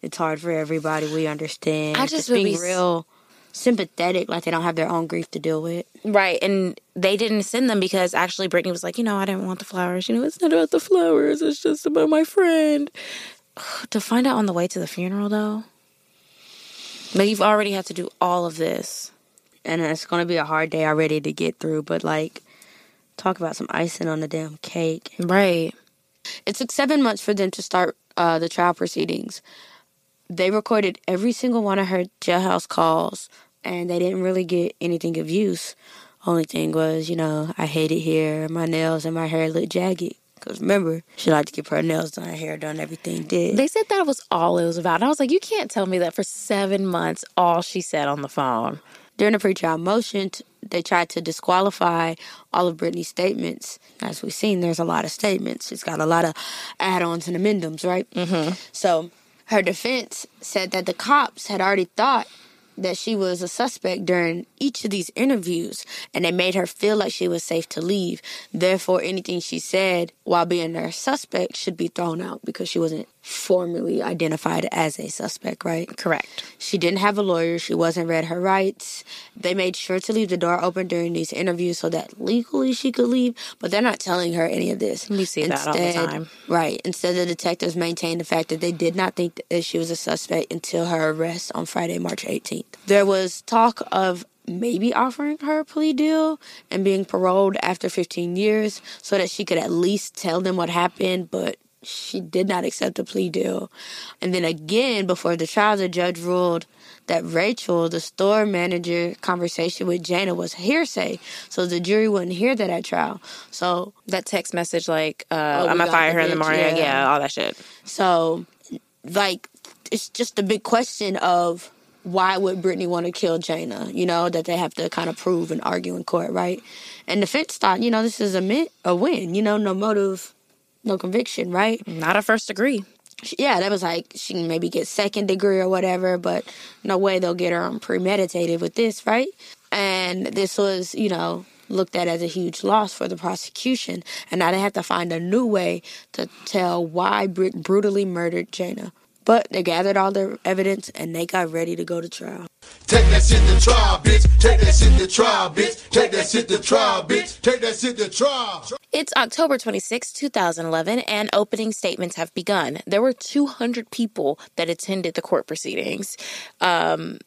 Speaker 2: It's hard for everybody. We understand.
Speaker 1: I just
Speaker 2: Just being
Speaker 1: be
Speaker 2: real sympathetic, like they don't have their own grief to deal with.
Speaker 1: Right. And they didn't send them because actually Brittany was like, you know, I didn't want the flowers. You know, it's not about the flowers. It's just about my friend. to find out on the way to the funeral, though, but you've already had to do all of this.
Speaker 2: and it's going to be a hard day already to get through. But like, talk about some icing on the damn cake.
Speaker 1: Right.
Speaker 2: It took seven months for them to start uh, the trial proceedings. They recorded every single one of her jailhouse calls, and they didn't really get anything of use. Only thing was, you know, I hate it here. My nails and my hair look jagged. Because remember, she liked to keep her nails done, her hair done, everything did.
Speaker 1: They said that was all it was about. And I was like, you can't tell me that for seven months, all she said on the phone.
Speaker 2: During the pretrial motion, they tried to disqualify all of Brittany's statements. As we've seen, there's a lot of statements. It's got a lot of add-ons and amendments, right? Mm-hmm. So her defense said that the cops had already thought that she was a suspect during each of these interviews, and it made her feel like she was safe to leave. Therefore, anything she said while being their suspect should be thrown out because she wasn't formally identified as a suspect, right?
Speaker 1: Correct.
Speaker 2: She didn't have a lawyer. She wasn't read her rights. They made sure to leave the door open during these interviews so that legally she could leave, but they're not telling her any of this.
Speaker 1: We see that all the time.
Speaker 2: Right. Instead, the detectives maintained the fact that they did not think that she was a suspect until her arrest on Friday, March 18th. There was talk of maybe offering her a plea deal and being paroled after 15 years so that she could at least tell them what happened, but she did not accept a plea deal. And then again, before the trial, the judge ruled that Rachel, the store manager, conversation with Jayna was hearsay, so the jury wouldn't hear that at trial. So,
Speaker 1: That text message, like, uh,
Speaker 2: Oh,
Speaker 1: I'm going to fire her in the morning.
Speaker 2: yeah.
Speaker 1: Yeah. all that shit.
Speaker 2: so, like, it's just a big question of why would Brittany want to kill Jayna? You know that they have to kind of prove and argue in court, right? And the defense thought, you know, this is a min- a win. You know, no motive, no conviction, right?
Speaker 1: Not a first degree.
Speaker 2: yeah, that was like she can maybe get second degree or whatever, but no way they'll get her on premeditated with this, right? And this was, you know, looked at as a huge loss for the prosecution, and now they have to find a new way to tell why Britt brutally murdered Jayna. But they gathered all the evidence and they got ready to go to trial.
Speaker 4: Take that shit to trial, bitch. Take that shit to trial, bitch. Take that shit to trial, bitch. Take that shit to trial.
Speaker 1: It's October 26, 2011, and opening statements have begun. There were 200 people that attended the court proceedings. Um,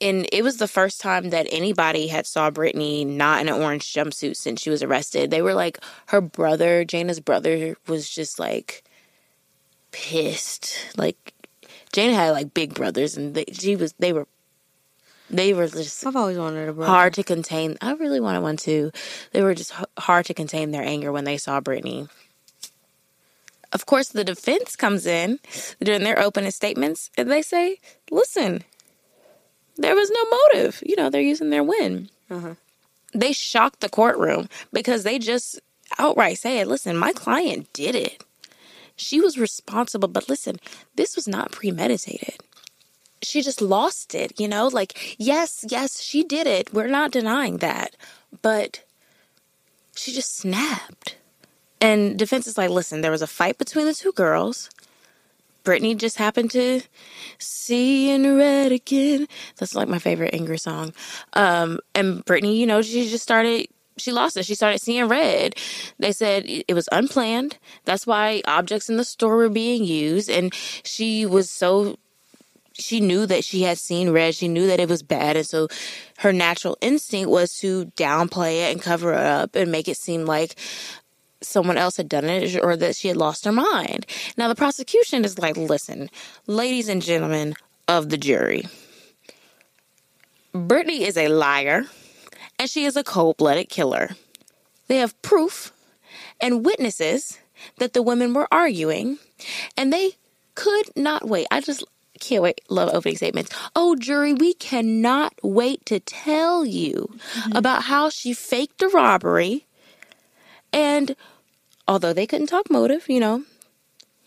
Speaker 1: and it was the first time that anybody had saw Brittany not in an orange jumpsuit since she was arrested. They were like, her brother, Jayna's brother, was just like pissed. Like, Jayna had like big brothers, and they, she was, they were, they were just
Speaker 2: I've always wanted a brother.
Speaker 1: hard to contain. I really wanted one too. They were just hard to contain their anger when they saw Brittany. Of course, the defense comes in during their opening statements and they say, listen, there was no motive. You know, they're using their win. Uh-huh. They shocked the courtroom because they just outright said, listen, my client did it. She was responsible, but listen, this was not premeditated she just lost it, you know? Like, yes, yes, she did it. We're not denying that. But she just snapped. And defense is like, listen, there was a fight between the two girls. Brittany just happened to see in red again. That's like my favorite angry song. Um, and Brittany, you know, she just started she lost it. She started seeing red. They said it was unplanned. That's why objects in the store were being used. And she was so she knew that she had seen red. She knew that it was bad. And so her natural instinct was to downplay it and cover it up and make it seem like someone else had done it or that she had lost her mind. Now, the prosecution is like, listen, ladies and gentlemen of the jury, Brittany is a liar and she is a cold blooded killer. They have proof and witnesses that the women were arguing and they could not wait. I just can't wait. Love opening statements. Oh, jury, we cannot wait to tell you mm-hmm. about how she faked a robbery. And although they couldn't talk motive, you know,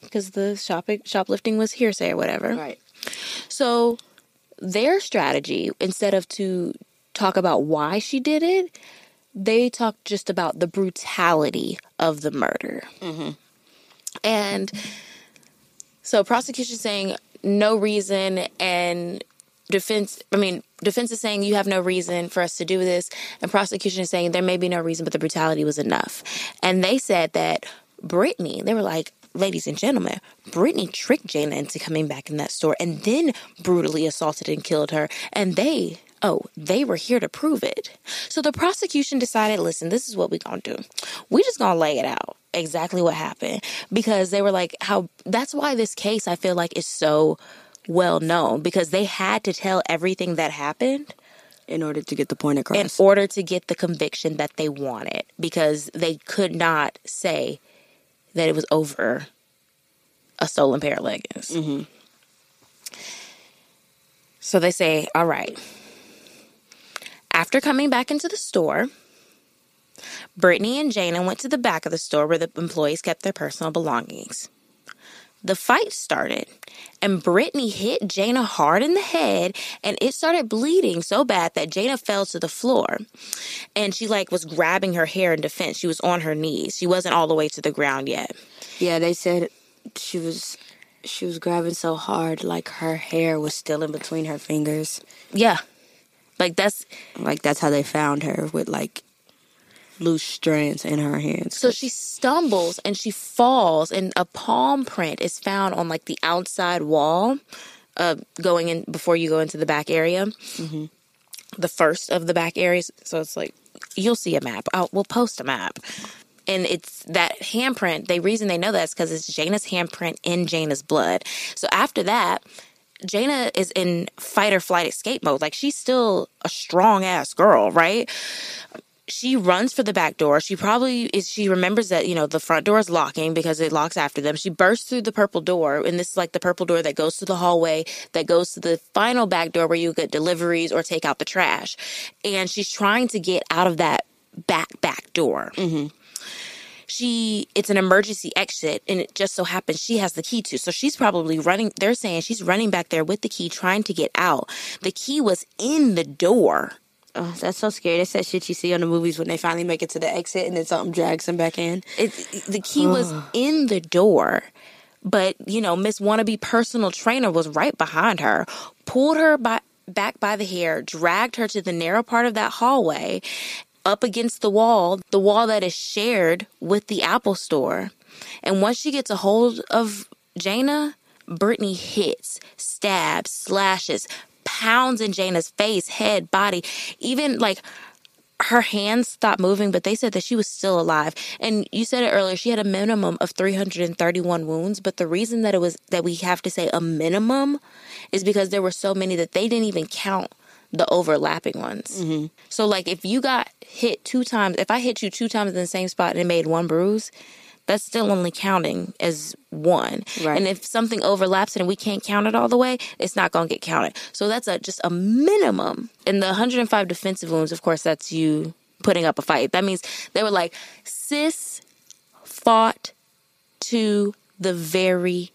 Speaker 1: because the shopping shoplifting was hearsay or whatever.
Speaker 2: Right.
Speaker 1: So their strategy, instead of to talk about why she did it, they talked just about the brutality of the murder. Mm-hmm. And so prosecution saying no reason and defense I mean defense is saying you have no reason for us to do this and prosecution is saying there may be no reason but the brutality was enough. And they said that Brittany, they were like Ladies and gentlemen, Brittany tricked Jayna into coming back in that store and then brutally assaulted and killed her. And they, oh, they were here to prove it. So the prosecution decided, listen, this is what we're gonna do. We're just gonna lay it out exactly what happened because they were like, how that's why this case I feel like is so well known because they had to tell everything that happened
Speaker 2: in order to get the point across.
Speaker 1: in order to get the conviction that they wanted because they could not say that it was over a stolen pair of leggings. Mm-hmm. So they say, all right. After coming back into the store, Brittany and Jayna went to the back of the store where the employees kept their personal belongings. The fight started, and Brittany hit Jayna hard in the head, and it started bleeding so bad that Jayna fell to the floor. And she like was grabbing her hair in defense. She was on her knees. She wasn't all the way to the ground yet.
Speaker 2: yeah, they said she was she was grabbing so hard like her hair was still in between her fingers.
Speaker 1: Yeah. Like that's
Speaker 2: Like that's how they found her with like loose strands in her hands.
Speaker 1: So she stumbles and she falls, and a palm print is found on like the outside wall, uh, going in before you go into the back area. The first of the back areas. So it's like you'll see a map. I'll, we'll post a map. And it's that handprint. The reason they know that is because it's Jayna's handprint in Jayna's blood. So after that, Jayna is in fight or flight escape mode. Like she's still a strong ass girl, right? she runs for the back door. She probably is. She remembers that you know the front door is locking because it locks after them. She bursts through the purple door, and this is like the purple door that goes to the hallway that goes to the final back door where you get deliveries or take out the trash. And she's trying to get out of that back back door. Mm-hmm. She it's an emergency exit, and it just so happens she has the key to. So she's probably running. They're saying she's running back there with the key, trying to get out. The key was in the door.
Speaker 2: Oh, that's so scary. That's that shit you see on the movies when they finally make it to the exit and then something drags them back in.
Speaker 1: it, the key was in the door but you know miss wannabe personal trainer was right behind her pulled her by, back by the hair dragged her to the narrow part of that hallway up against the wall the wall that is shared with the apple store and once she gets a hold of jayna brittany hits stabs slashes pounds in jayna's face head body even like her hands stopped moving, but they said that she was still alive. And you said it earlier, she had a minimum of 331 wounds, but the reason that it was that we have to say a minimum is because there were so many that they didn't even count the overlapping ones. Mm-hmm. So like if you got hit two times, if I hit you two times in the same spot and it made one bruise, that's still only counting as one.
Speaker 2: Right.
Speaker 1: And if something overlaps and we can't count it all the way, it's not going to get counted. So that's a just a minimum. And the 105 defensive wounds, of course, that's you putting up a fight. That means they were like, sis fought to the very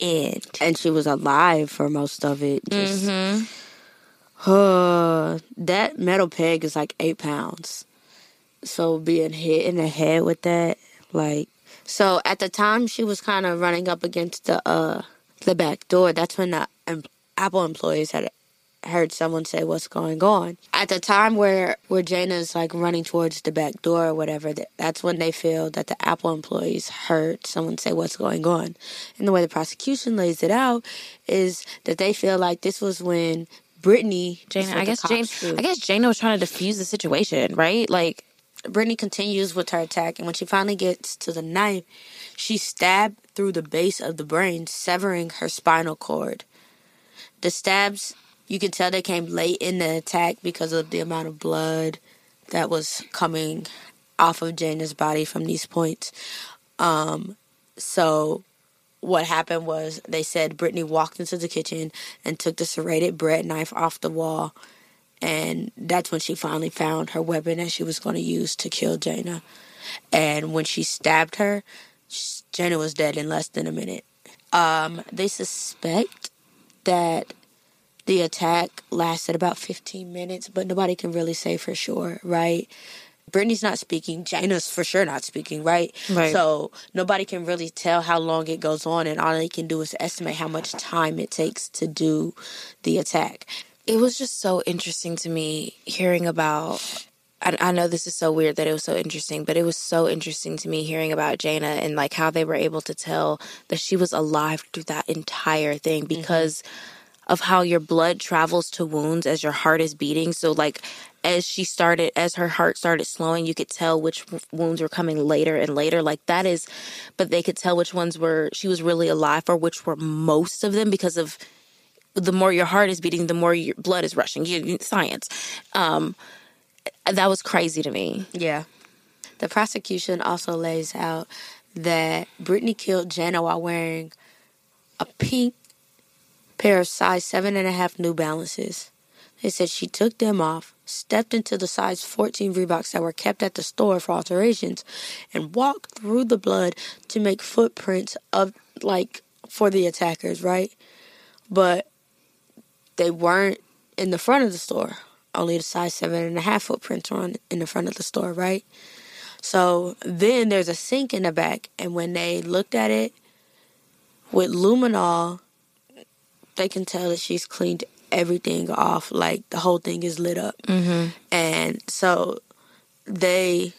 Speaker 1: end.
Speaker 2: And she was alive for most of it. Just, mm-hmm. Uh, that metal peg is like eight pounds. So being hit in the head with that, like, so at the time she was kind of running up against the uh the back door. That's when the um, Apple employees had heard someone say what's going on. At the time where where Jayna's like running towards the back door or whatever, that's when they feel that the Apple employees heard someone say what's going on. And the way the prosecution lays it out is that they feel like this was when Brittany, Jayna,
Speaker 1: I guess Jane,
Speaker 2: do.
Speaker 1: I guess Jayna was trying to defuse the situation, right? Like,
Speaker 2: Brittany continues with her attack, and when she finally gets to the knife, she stabbed through the base of the brain, severing her spinal cord. The stabs, you could tell they came late in the attack because of the amount of blood that was coming off of Jayna's body from these points. Um, so what happened was they said Brittany walked into the kitchen and took the serrated bread knife off the wall and that's when she finally found her weapon that she was going to use to kill Jayna. And when she stabbed her, Jayna was dead in less than a minute. Um, they suspect that The attack lasted about 15 minutes, but nobody can really say for sure, right? Brittany's not speaking. Jayna's for sure not speaking, right?
Speaker 1: Right.
Speaker 2: So nobody can really tell how long it goes on, and all they can do is estimate how much time it takes to do the attack.
Speaker 1: it was just so interesting to me hearing about I, I know this is so weird that it was so interesting but it was so interesting to me hearing about jayna and like how they were able to tell that she was alive through that entire thing mm-hmm. because of how your blood travels to wounds as your heart is beating so like as she started as her heart started slowing you could tell which wounds were coming later and later like that is but they could tell which ones were she was really alive or which were most of them because of the more your heart is beating, the more your blood is rushing. You, science. Um, that was crazy to me.
Speaker 2: Yeah. The prosecution also lays out that Brittany killed Jayna while wearing a pink pair of size seven and a half New Balances. They said she took them off, stepped into the size 14 Reeboks that were kept at the store for alterations, and walked through the blood to make footprints of, like, for the attackers, right? But they weren't in the front of the store. Only the size seven and a half footprints were on in the front of the store, right? So then there's a sink in the back, and when they looked at it with luminol, they can tell that she's cleaned everything off. Like the whole thing is lit up, mm-hmm. and so they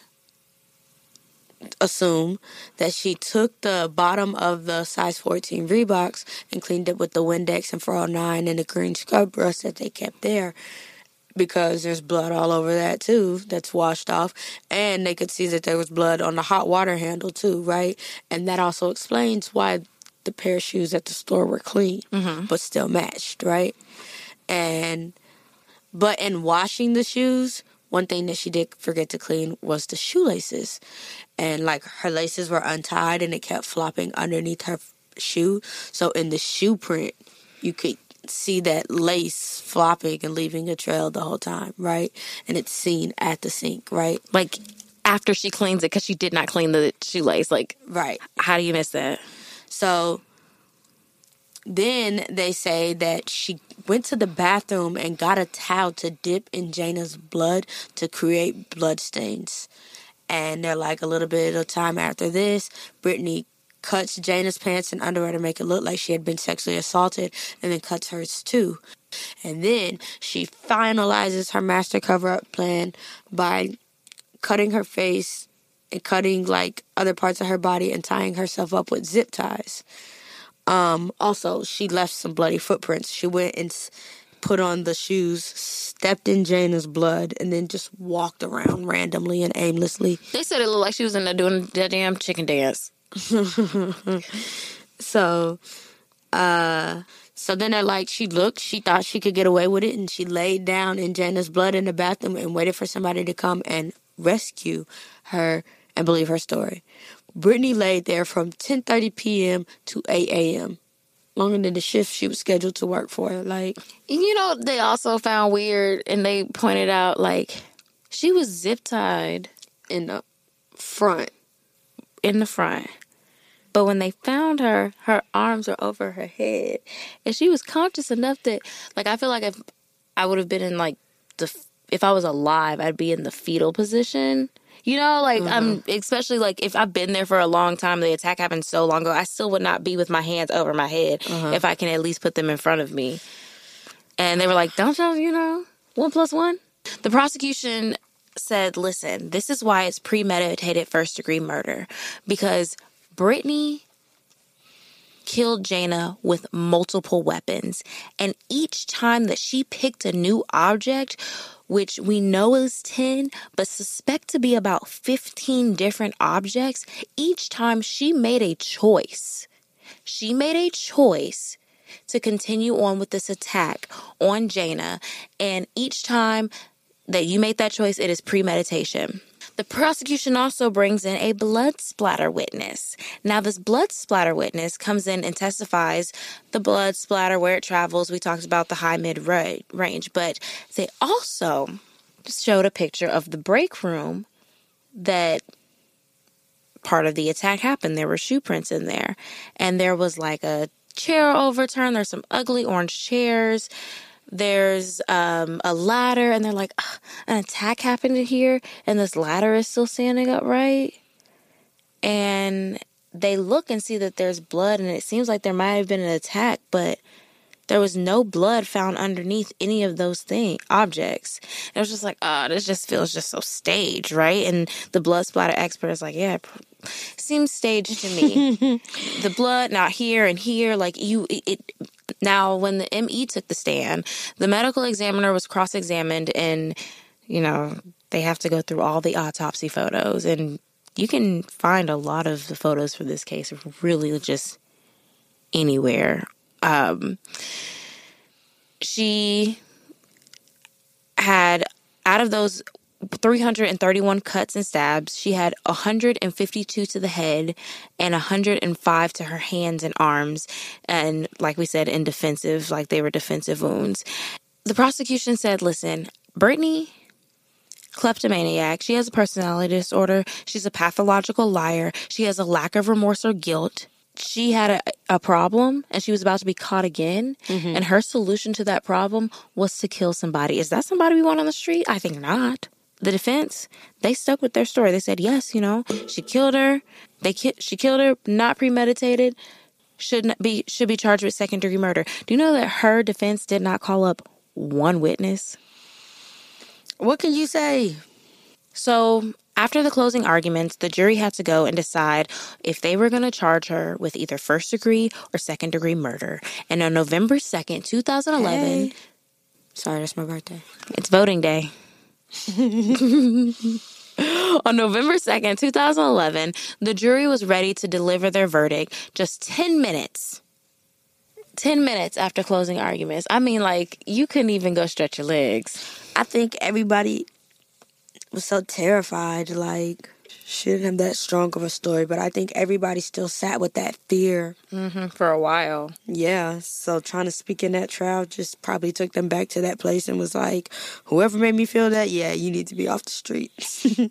Speaker 2: assume that she took the bottom of the size 14 Reeboks and cleaned it with the Windex and 409 and the green scrub brush that they kept there because there's blood all over that too that's washed off and they could see that there was blood on the hot water handle too right and that also explains why the pair of shoes at the store were clean but still matched right and but in washing the shoes one thing that she did forget to clean was the shoelaces and like her laces were untied and it kept flopping underneath her shoe so in the shoe print you could see that lace flopping and leaving a trail the whole time right and it's seen at the sink right
Speaker 1: Like after she cleans it, because she did not clean the shoelace. Like,
Speaker 2: right
Speaker 1: how do you miss that?
Speaker 2: So then they say that she went to the bathroom and got a towel to dip in Jayna's blood to create blood stains. And they're like a little bit of time after this, Brittany cuts Jayna's pants and underwear to make it look like she had been sexually assaulted and then cuts hers too. And then she finalizes her master cover up plan by cutting her face and cutting like other parts of her body and tying herself up with zip ties. Um, also, she left some bloody footprints. She went and s- put on the shoes, stepped in Jayna's blood, and then just walked around randomly and aimlessly.
Speaker 1: They said it looked like she was in there doing the damn chicken dance.
Speaker 2: So, uh, so then they're like, she looked, she thought she could get away with it, and she laid down in Jayna's blood in the bathroom and waited for somebody to come and rescue her and believe her story. Brittany laid there from 10:30 p.m. to 8 a.m. Longer than the shift she was scheduled to work for. Like,
Speaker 1: You know, they also found weird, and they pointed out like she was zip tied
Speaker 2: in the front.
Speaker 1: in the front. But when they found her, her arms were over her head, and she was conscious enough that, like, I feel like if I would have been in like the, if I was alive, I'd be in the fetal position. You know, like I'm, especially like if I've been there for a long time, the attack happened so long ago, I still would not be with my hands over my head mm-hmm. if I can at least put them in front of me. And they were like, "Don't you, you know, one plus one?" The prosecution said, "Listen, this is why it's premeditated first degree murder because Brittany killed Jayna with multiple weapons, and each time that she picked a new object, which we know is 10, but suspect to be about 15 different objects, each time she made a choice. She made a choice to continue on with this attack on Jayna, and each time that you make that choice, it is premeditation. The prosecution also brings in a blood splatter witness. Now, this blood splatter witness comes in and testifies the blood splatter, where it travels. We talked about the high mid range, but they also showed a picture of the break room that part of the attack happened. There were shoe prints in there, and there was like a chair overturned. There's some ugly orange chairs. There's um, a ladder, and they're like, an attack happened here, and this ladder is still standing upright. And they look and see that there's blood, and it seems like there might have been an attack, but there was no blood found underneath any of those thing objects. And it was just like, oh, this just feels just so staged, right? And the blood splatter expert is like, yeah, seems staged to me. the blood not here and here, like you, it, it. Now, when the ME took the stand, the medical examiner was cross-examined, and you know they have to go through all the autopsy photos, and you can find a lot of the photos for this case really just anywhere. Um, she had out of those 331 cuts and stabs, she had 152 to the head and 105 to her hands and arms. And like we said, in defensive, like they were defensive wounds. The prosecution said, listen, Brittany, kleptomaniac, she has a personality disorder. She's a pathological liar. She has a lack of remorse or guilt she had a, a problem and she was about to be caught again mm-hmm. and her solution to that problem was to kill somebody is that somebody we want on the street i think not the defense they stuck with their story they said yes you know she killed her they ki- she killed her not premeditated should not be should be charged with second degree murder do you know that her defense did not call up one witness
Speaker 2: What can you say?
Speaker 1: So, after the closing arguments, the jury had to go and decide if they were going to charge her with either first degree or second degree murder. And on November 2nd, 2011,
Speaker 2: Hey. Sorry, that's my birthday.
Speaker 1: it's voting day. on November 2nd, 2011, the jury was ready to deliver their verdict just 10 minutes. 10 minutes after closing arguments. I mean, like, you couldn't even go stretch your legs.
Speaker 2: I think everybody was so terrified, like, she didn't have that strong of a story, but I think everybody still sat with that fear.
Speaker 1: Mm-hmm, for a while.
Speaker 2: Yeah, so trying to speak in that trial just probably took them back to that place and was like, whoever made me feel that, yeah, you need to be off the streets.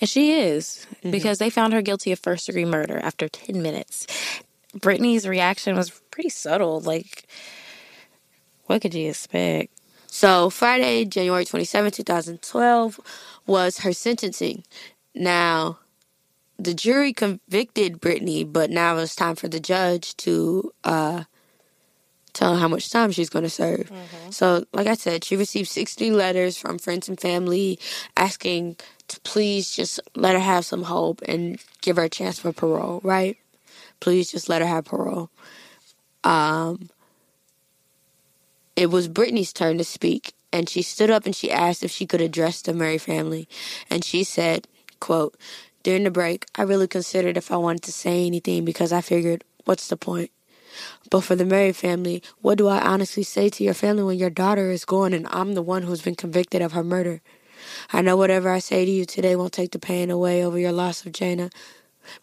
Speaker 1: And she is, mm-hmm. because they found her guilty of first degree murder after 10 minutes. Brittany's reaction was pretty subtle. Like, what could you expect?
Speaker 2: So Friday, January 27, 2012 was her sentencing. Now, the jury convicted Brittany, but now it's time for the judge to uh, tell how much time she's going to serve. So, like I said, she received 60 letters from friends and family asking to please just let her have some hope and give her a chance for parole, right? Please just let her have parole. Um, it was Brittany's turn to speak, and she stood up and she asked if she could address the Murray family. And she said, quote, During the break, I really considered if I wanted to say anything because I figured, what's the point? But for the Murray family, what do I honestly say to your family when your daughter is gone and I'm the one who's been convicted of her murder? I know whatever I say to you today won't take the pain away over your loss of Jayna.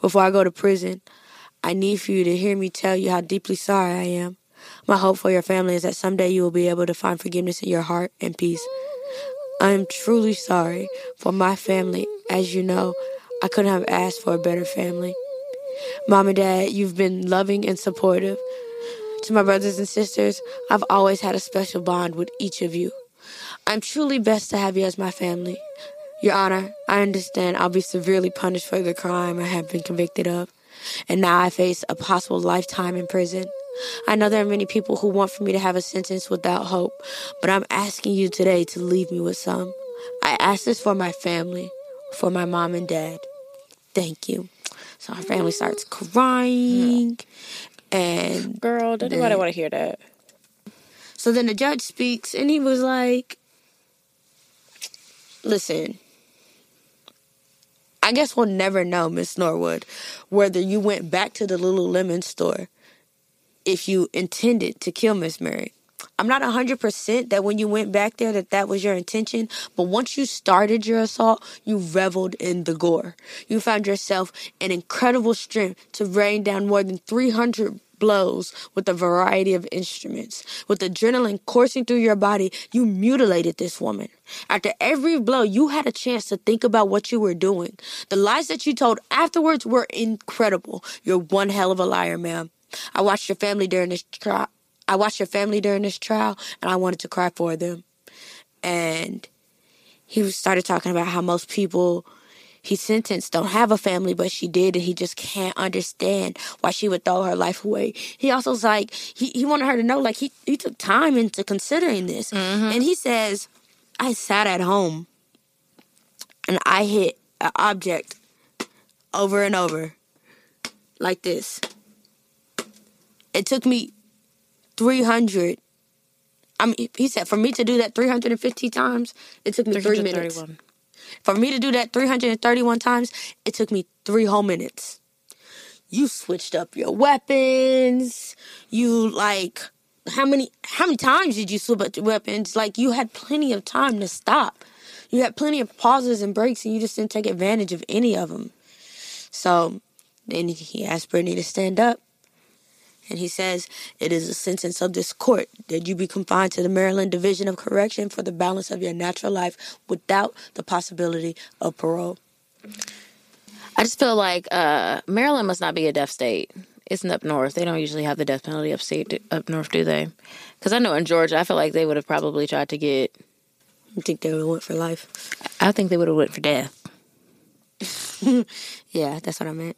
Speaker 2: Before I go to prison, I need for you to hear me tell you how deeply sorry I am. My hope for your family is that someday you will be able to find forgiveness in your heart and peace. I am truly sorry for my family. As you know, I couldn't have asked for a better family. Mom and Dad, you've been loving and supportive. To my brothers and sisters, I've always had a special bond with each of you. I'm truly blessed to have you as my family. Your Honor, I understand I'll be severely punished for the crime I have been convicted of, and now I face a possible lifetime in prison. I know there are many people who want for me to have a sentence without hope, but I'm asking you today to leave me with some. I ask this for my family, for my mom and dad. Thank you. So our family starts crying, and
Speaker 1: Girl, don't nobody want to hear that.
Speaker 2: so then the judge speaks, and he was like, Listen, I guess we'll never know, Miss Norwood, whether you went back to the Lululemon store if you intended to kill Miss Murray. I'm not 100% that when you went back there that that was your intention, but once you started your assault, you reveled in the gore. You found yourself in incredible strength to rain down more than 300 blows with a variety of instruments. With adrenaline coursing through your body, you mutilated this woman. After every blow, you had a chance to think about what you were doing. The lies that you told afterwards were incredible. You're one hell of a liar, ma'am. I watched your family during this trial. I watched your family during this trial, and I wanted to cry for them. And he started talking about how most people he sentenced don't have a family, but she did, and he just can't understand why she would throw her life away. He also was like, he, he wanted her to know, like, he, he took time into considering this. Mm-hmm. And he says, I sat at home and I hit an object over and over like this. It took me 300. I mean, he said for me to do that 350 times, it took me three minutes. For me to do that 331 times, it took me three whole minutes. You switched up your weapons. You like how many how many times did you switch up your weapons? Like you had plenty of time to stop. You had plenty of pauses and breaks, and you just didn't take advantage of any of them. So then he asked Brittany to stand up. And he says, It is a sentence of this court that you be confined to the Maryland Division of Correction for the balance of your natural life without the possibility of parole.
Speaker 1: I just feel like uh, Maryland must not be a death state. It's up north. They don't usually have the death penalty upstate up north, do they? Because I know in Georgia, I feel like they would have probably tried to get.
Speaker 2: I think they would have went for life.
Speaker 1: I think they would have went for death.
Speaker 2: Yeah, that's what I meant.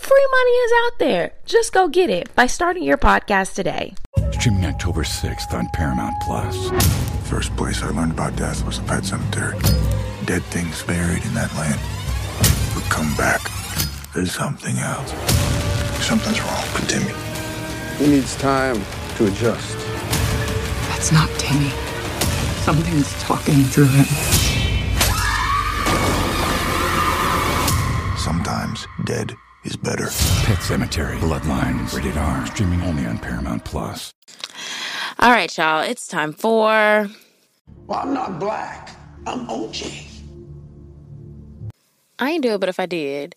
Speaker 3: Free money is out there. Just go get it by starting your podcast today.
Speaker 5: Streaming October 6th on Paramount Plus.
Speaker 6: First place I learned about death was a pet cemetery. Dead things buried in that land would come back There's something else. Something's wrong with Timmy.
Speaker 7: He needs time to adjust.
Speaker 8: That's not Timmy. Something's talking through him.
Speaker 6: Sometimes dead is better.
Speaker 5: Pet Sematary, Bloodlines, rated R. Streaming only on Paramount Plus.
Speaker 1: All right, y'all. It's time for.
Speaker 9: Well, I'm not black. I'm OJ.
Speaker 1: I ain't do it, but if I did,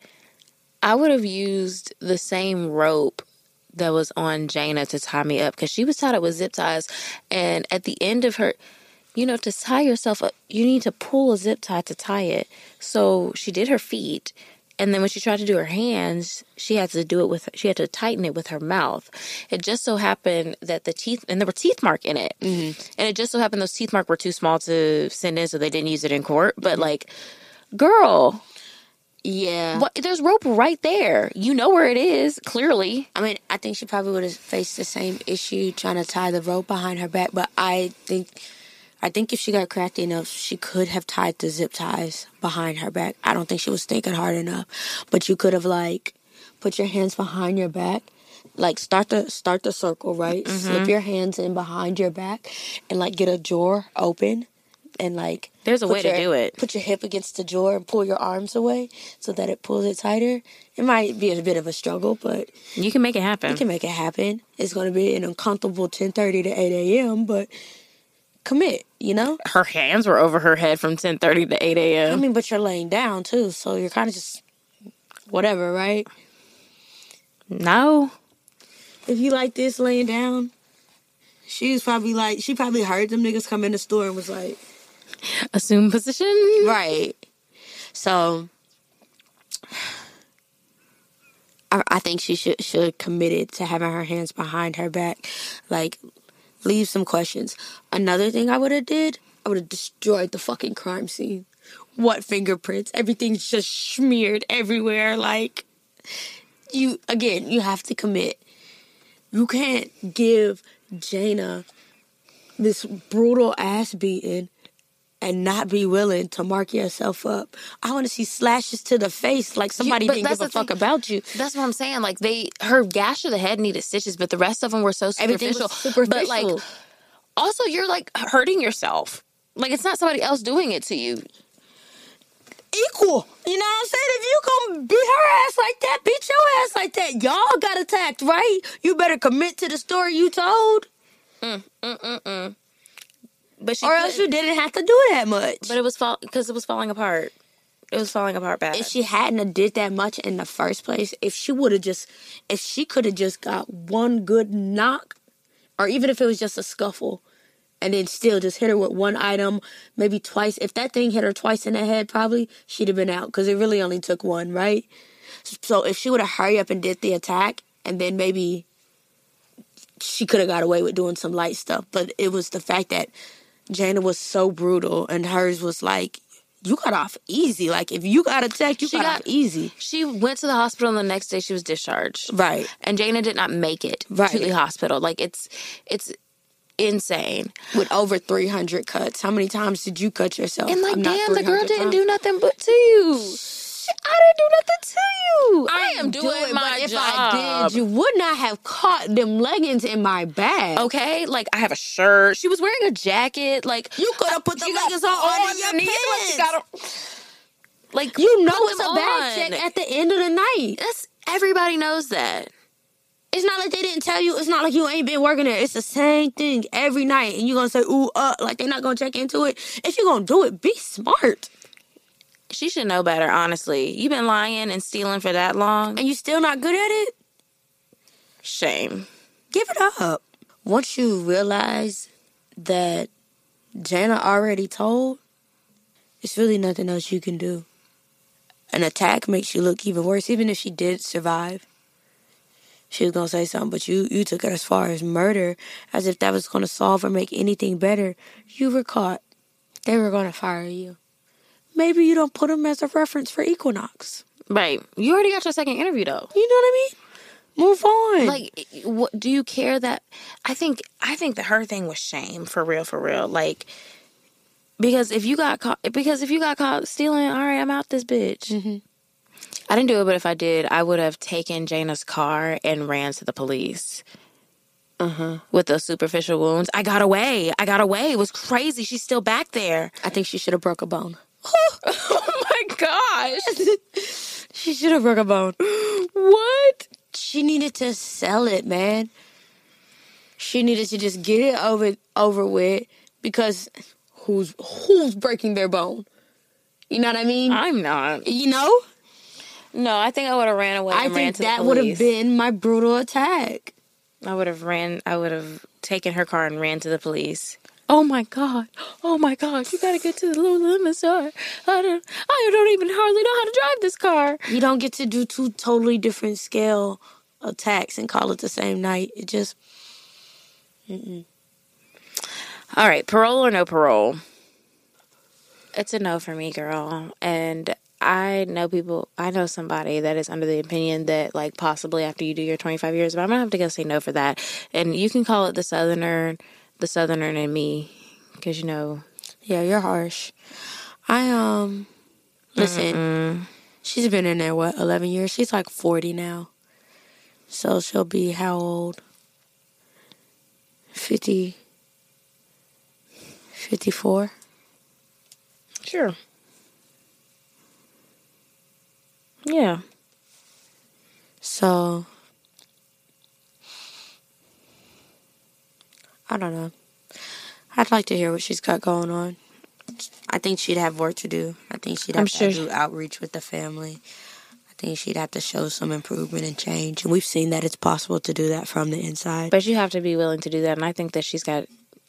Speaker 1: I would have used the same rope that was on Jayna to tie me up because she was tied up with zip ties. And at the end of her, you know, to tie yourself up, you need to pull a zip tie to tie it. So she did her feet. And then when she tried to do her hands, she had to do it with, she had to tighten it with her mouth. It just so happened that the teeth, and there were teeth mark in it. Mm-hmm. And it just so happened those teeth mark were too small to send in, so they didn't use it in court. But mm-hmm. like, girl,
Speaker 2: Yeah.
Speaker 1: what, there's rope right there. You know where it is, clearly.
Speaker 2: I mean, I think she probably would have faced the same issue trying to tie the rope behind her back, but I think I think if she got crafty enough, she could have tied the zip ties behind her back. I don't think she was thinking hard enough, but you could have like put your hands behind your back, like start the start the circle, right? Mm-hmm. Slip your hands in behind your back, and like get a drawer open, and like
Speaker 1: There's a way to do it.
Speaker 2: Put your hip against the drawer and pull your arms away so that it pulls it tighter. It might be a bit of a struggle, but
Speaker 1: You can make it happen.
Speaker 2: you can make it happen. It's going to be an uncomfortable 10:30 to 8 a.m., but commit. You know.
Speaker 1: her hands were over her head from 10:30 to 8 a.m.
Speaker 2: I mean, but you're laying down too, so you're kind of just whatever, right?
Speaker 1: No,
Speaker 2: If you like this laying down, she was probably like she probably heard them niggas come in the store and was like,
Speaker 1: assume position.
Speaker 2: right. So. I, I think she should should commit it to having her hands behind her back, like leave some questions. Another thing I would have did, I would have destroyed the fucking crime scene. What fingerprints? Everything's just smeared everywhere. Like you again, you have to commit. You can't give Jayna this brutal ass beating and not be willing to mark yourself up. I want to see slashes to the face like somebody
Speaker 1: but
Speaker 2: didn't give a fuck
Speaker 1: thing.
Speaker 2: about you.
Speaker 1: That's what I'm saying. Like they, her gash to the head needed stitches, but the rest of them were so superficial.
Speaker 2: superficial.
Speaker 1: But like, also you're like hurting yourself. Like it's not somebody else doing it to you.
Speaker 2: equal. You know what I'm saying? If you gonna beat her ass like that, beat your ass like that. Y'all got attacked, right? You better commit to the story you told,
Speaker 1: Mm, mm, mm, mm. But she
Speaker 2: or else you didn't have to do that much.
Speaker 1: But it was fall because it was falling apart. It was falling apart bad.
Speaker 2: if she hadn't have did that much in the first place, if she would have just, if she could have just got one good knock, or even if it was just a scuffle, and then still just hit her with one item, maybe twice. If that thing hit her twice in the head, probably she'd have been out because it really only took one, right? So if she would have hurry up and did the attack, and then maybe she could have got away with doing some light stuff. But it was the fact that Jayna was so brutal, and hers was like, you got off easy. Like if you got attacked, you
Speaker 1: She
Speaker 2: got,
Speaker 1: got-
Speaker 2: off easy.
Speaker 1: she went to the hospital and the next day she was discharged.
Speaker 2: Right.
Speaker 1: And Jayna did not make it
Speaker 2: Right.
Speaker 1: to the hospital. Like it's it's insane.
Speaker 2: With over 300 cuts. How many times did you cut yourself?
Speaker 1: And like,
Speaker 2: I'm
Speaker 1: damn, the girl didn't
Speaker 2: times.
Speaker 1: do nothing but to you. I didn't do nothing to you. I am
Speaker 2: Do
Speaker 1: doing
Speaker 2: it,
Speaker 1: my
Speaker 2: but if
Speaker 1: job.
Speaker 2: I did, you would not have caught them leggings in my bag.
Speaker 1: okay, like I have a shirt. She was wearing a jacket. Like
Speaker 2: You could have put the
Speaker 1: she got
Speaker 2: leggings on under your
Speaker 1: underneath, like, she
Speaker 2: pants.
Speaker 1: got a- like
Speaker 2: You know
Speaker 1: put
Speaker 2: it's
Speaker 1: them
Speaker 2: a bag
Speaker 1: on.
Speaker 2: check at the end of the night.
Speaker 1: That's everybody knows that.
Speaker 2: It's not like they didn't tell you. It's not like you ain't been working there. It's the same thing every night. And you're going to say, ooh, uh, like they're not going to check into it. If you're going to do it, be smart.
Speaker 1: She should know better, honestly. You've been lying and stealing for that long.
Speaker 2: And you still not good at it?
Speaker 1: Shame.
Speaker 2: give it up. Once you realize that Jayna already told, it's really nothing else you can do. An attack makes you look even worse, even if she did survive. She was gonna say something, but you you took it as far as murder, as if that was gonna solve or make anything better. You were caught. They were gonna fire you. Maybe you don't put them as a reference for Equinox.
Speaker 1: Right. You already got your second interview though.
Speaker 2: You know what I mean? Move on.
Speaker 1: Like, what do you care that? I think I think that her thing was shame for real, for real. Like, because if you got caught, because if you got caught stealing, all right, I'm out this bitch. I didn't do it, but if I did, I would have taken Jayna's car and ran to the police. Uh-huh. With those superficial wounds, I got away. I got away. It was crazy. She's still back there.
Speaker 2: I think she should have broke a bone.
Speaker 1: Oh my gosh!
Speaker 2: She should have broke a bone.
Speaker 1: what?
Speaker 2: She needed to sell it, man. She needed to just get it over over with because who's who's breaking their bone? You know what I mean?
Speaker 1: I'm not.
Speaker 2: you know?
Speaker 1: No, I think I would have ran away.
Speaker 2: I
Speaker 1: and ran
Speaker 2: think that would have been my brutal attack.
Speaker 1: I would have ran. I would have taken her car and ran to the police. Oh my god! Oh my god! You gotta get to the Lululemon store. I don't. I don't even hardly know how to drive this car.
Speaker 2: You don't get to do two totally different scale attacks and call it the same night. It just
Speaker 1: All right, parole or no parole? It's a no for me, girl. And I know people. I know somebody that is under the opinion that, like, possibly after you do your twenty five years, but I'm gonna have to go say no for that. And you can call it the southerner, the southerner in me, because you know
Speaker 2: yeah, you're harsh. I um listen. She's been in there what eleven years. She's like forty now, so she'll be how old? 50, 54?
Speaker 1: Sure. Yeah.
Speaker 2: So I don't know. I'd like to hear what she's got going on. I think she'd have work to do. I think she'd have
Speaker 1: I'm
Speaker 2: to
Speaker 1: sure-
Speaker 2: do outreach with the family. I think she'd have to show some improvement and change. And we've seen that it's possible to do that from the inside.
Speaker 1: But you have to be willing to do that. And I think that she's got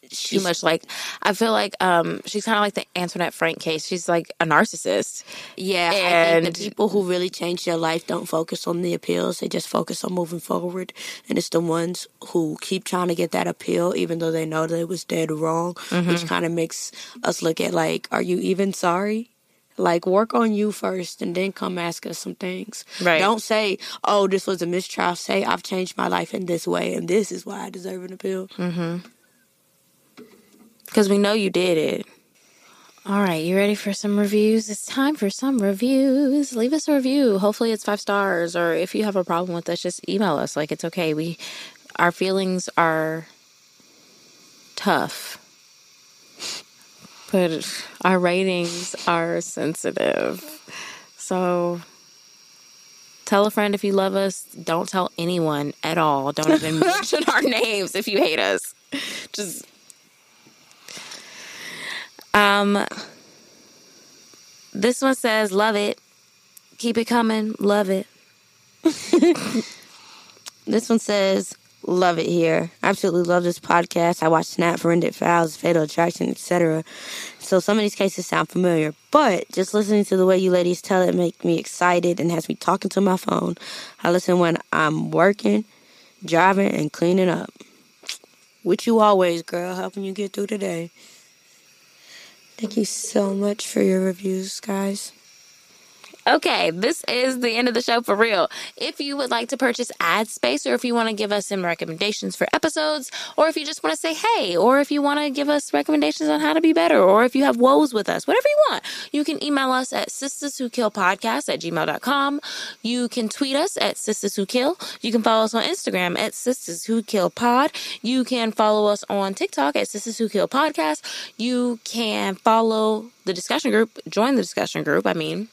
Speaker 1: too
Speaker 2: She's-
Speaker 1: much like I feel like um she's kind of like the Antoinette Frank case. She's like a narcissist.
Speaker 2: Yeah, I
Speaker 1: And-
Speaker 2: think the people who really change their life don't focus on the appeals. They just focus on moving forward. And it's the ones who keep trying to get that appeal, even though they know that it was dead wrong,
Speaker 1: Mm-hmm.
Speaker 2: which kind of makes us look at like, are you even sorry? Like, work on you first and then come ask us some things.
Speaker 1: Right.
Speaker 2: Don't say, oh, this was a mistrial. Say, I've changed my life in this way and this is why I deserve an appeal.
Speaker 1: Because we know you did it. All right, you ready for some reviews? It's time for some reviews. Leave us a review. Hopefully it's five stars. Or if you have a problem with us, just email us. Like it's okay. We our feelings are tough. but our ratings are sensitive. So tell a friend if you love us. Don't tell anyone at all. Don't even mention our names if you hate us. Just um this one says love it. Keep it coming. Love it.
Speaker 2: This one says, "Love it here. Absolutely love this podcast. I watch Snap, Forensic Files, Fatal Attraction, etc. So some of these cases sound familiar, but just listening to the way you ladies tell it make me excited and has me talking to my phone. I listen when I'm working, driving, and cleaning up. With you always, girl, helping you get through the day. Thank you so much for your reviews, guys.
Speaker 1: Okay, this is the end of the show for real. If you would like to purchase ad space, or if you want to give us some recommendations for episodes, or if you just want to say hey, or if you want to give us recommendations on how to be better, or if you have woes with us, whatever you want, you can email us at Sistas Who Kill podcast at gmail.com. You can tweet us at Sistas Who Kill. You can follow us on Instagram at Sistas Who Kill pod. You can follow us on TikTok at Sistas Who Kill podcast. You can follow the discussion group, join the discussion group. I mean,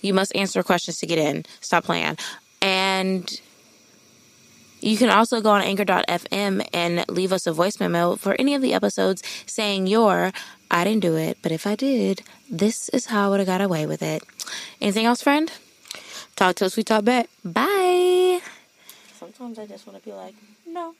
Speaker 1: you must answer questions to get in. Stop playing. And you can also go on anchor.fm and leave us a voice memo for any of the episodes saying your I didn't do it, but if I did, this is how I would have got away with it. Anything else, friend?
Speaker 2: Talk to us, we talk back.
Speaker 1: Bye.
Speaker 2: Sometimes I just want to be like, no.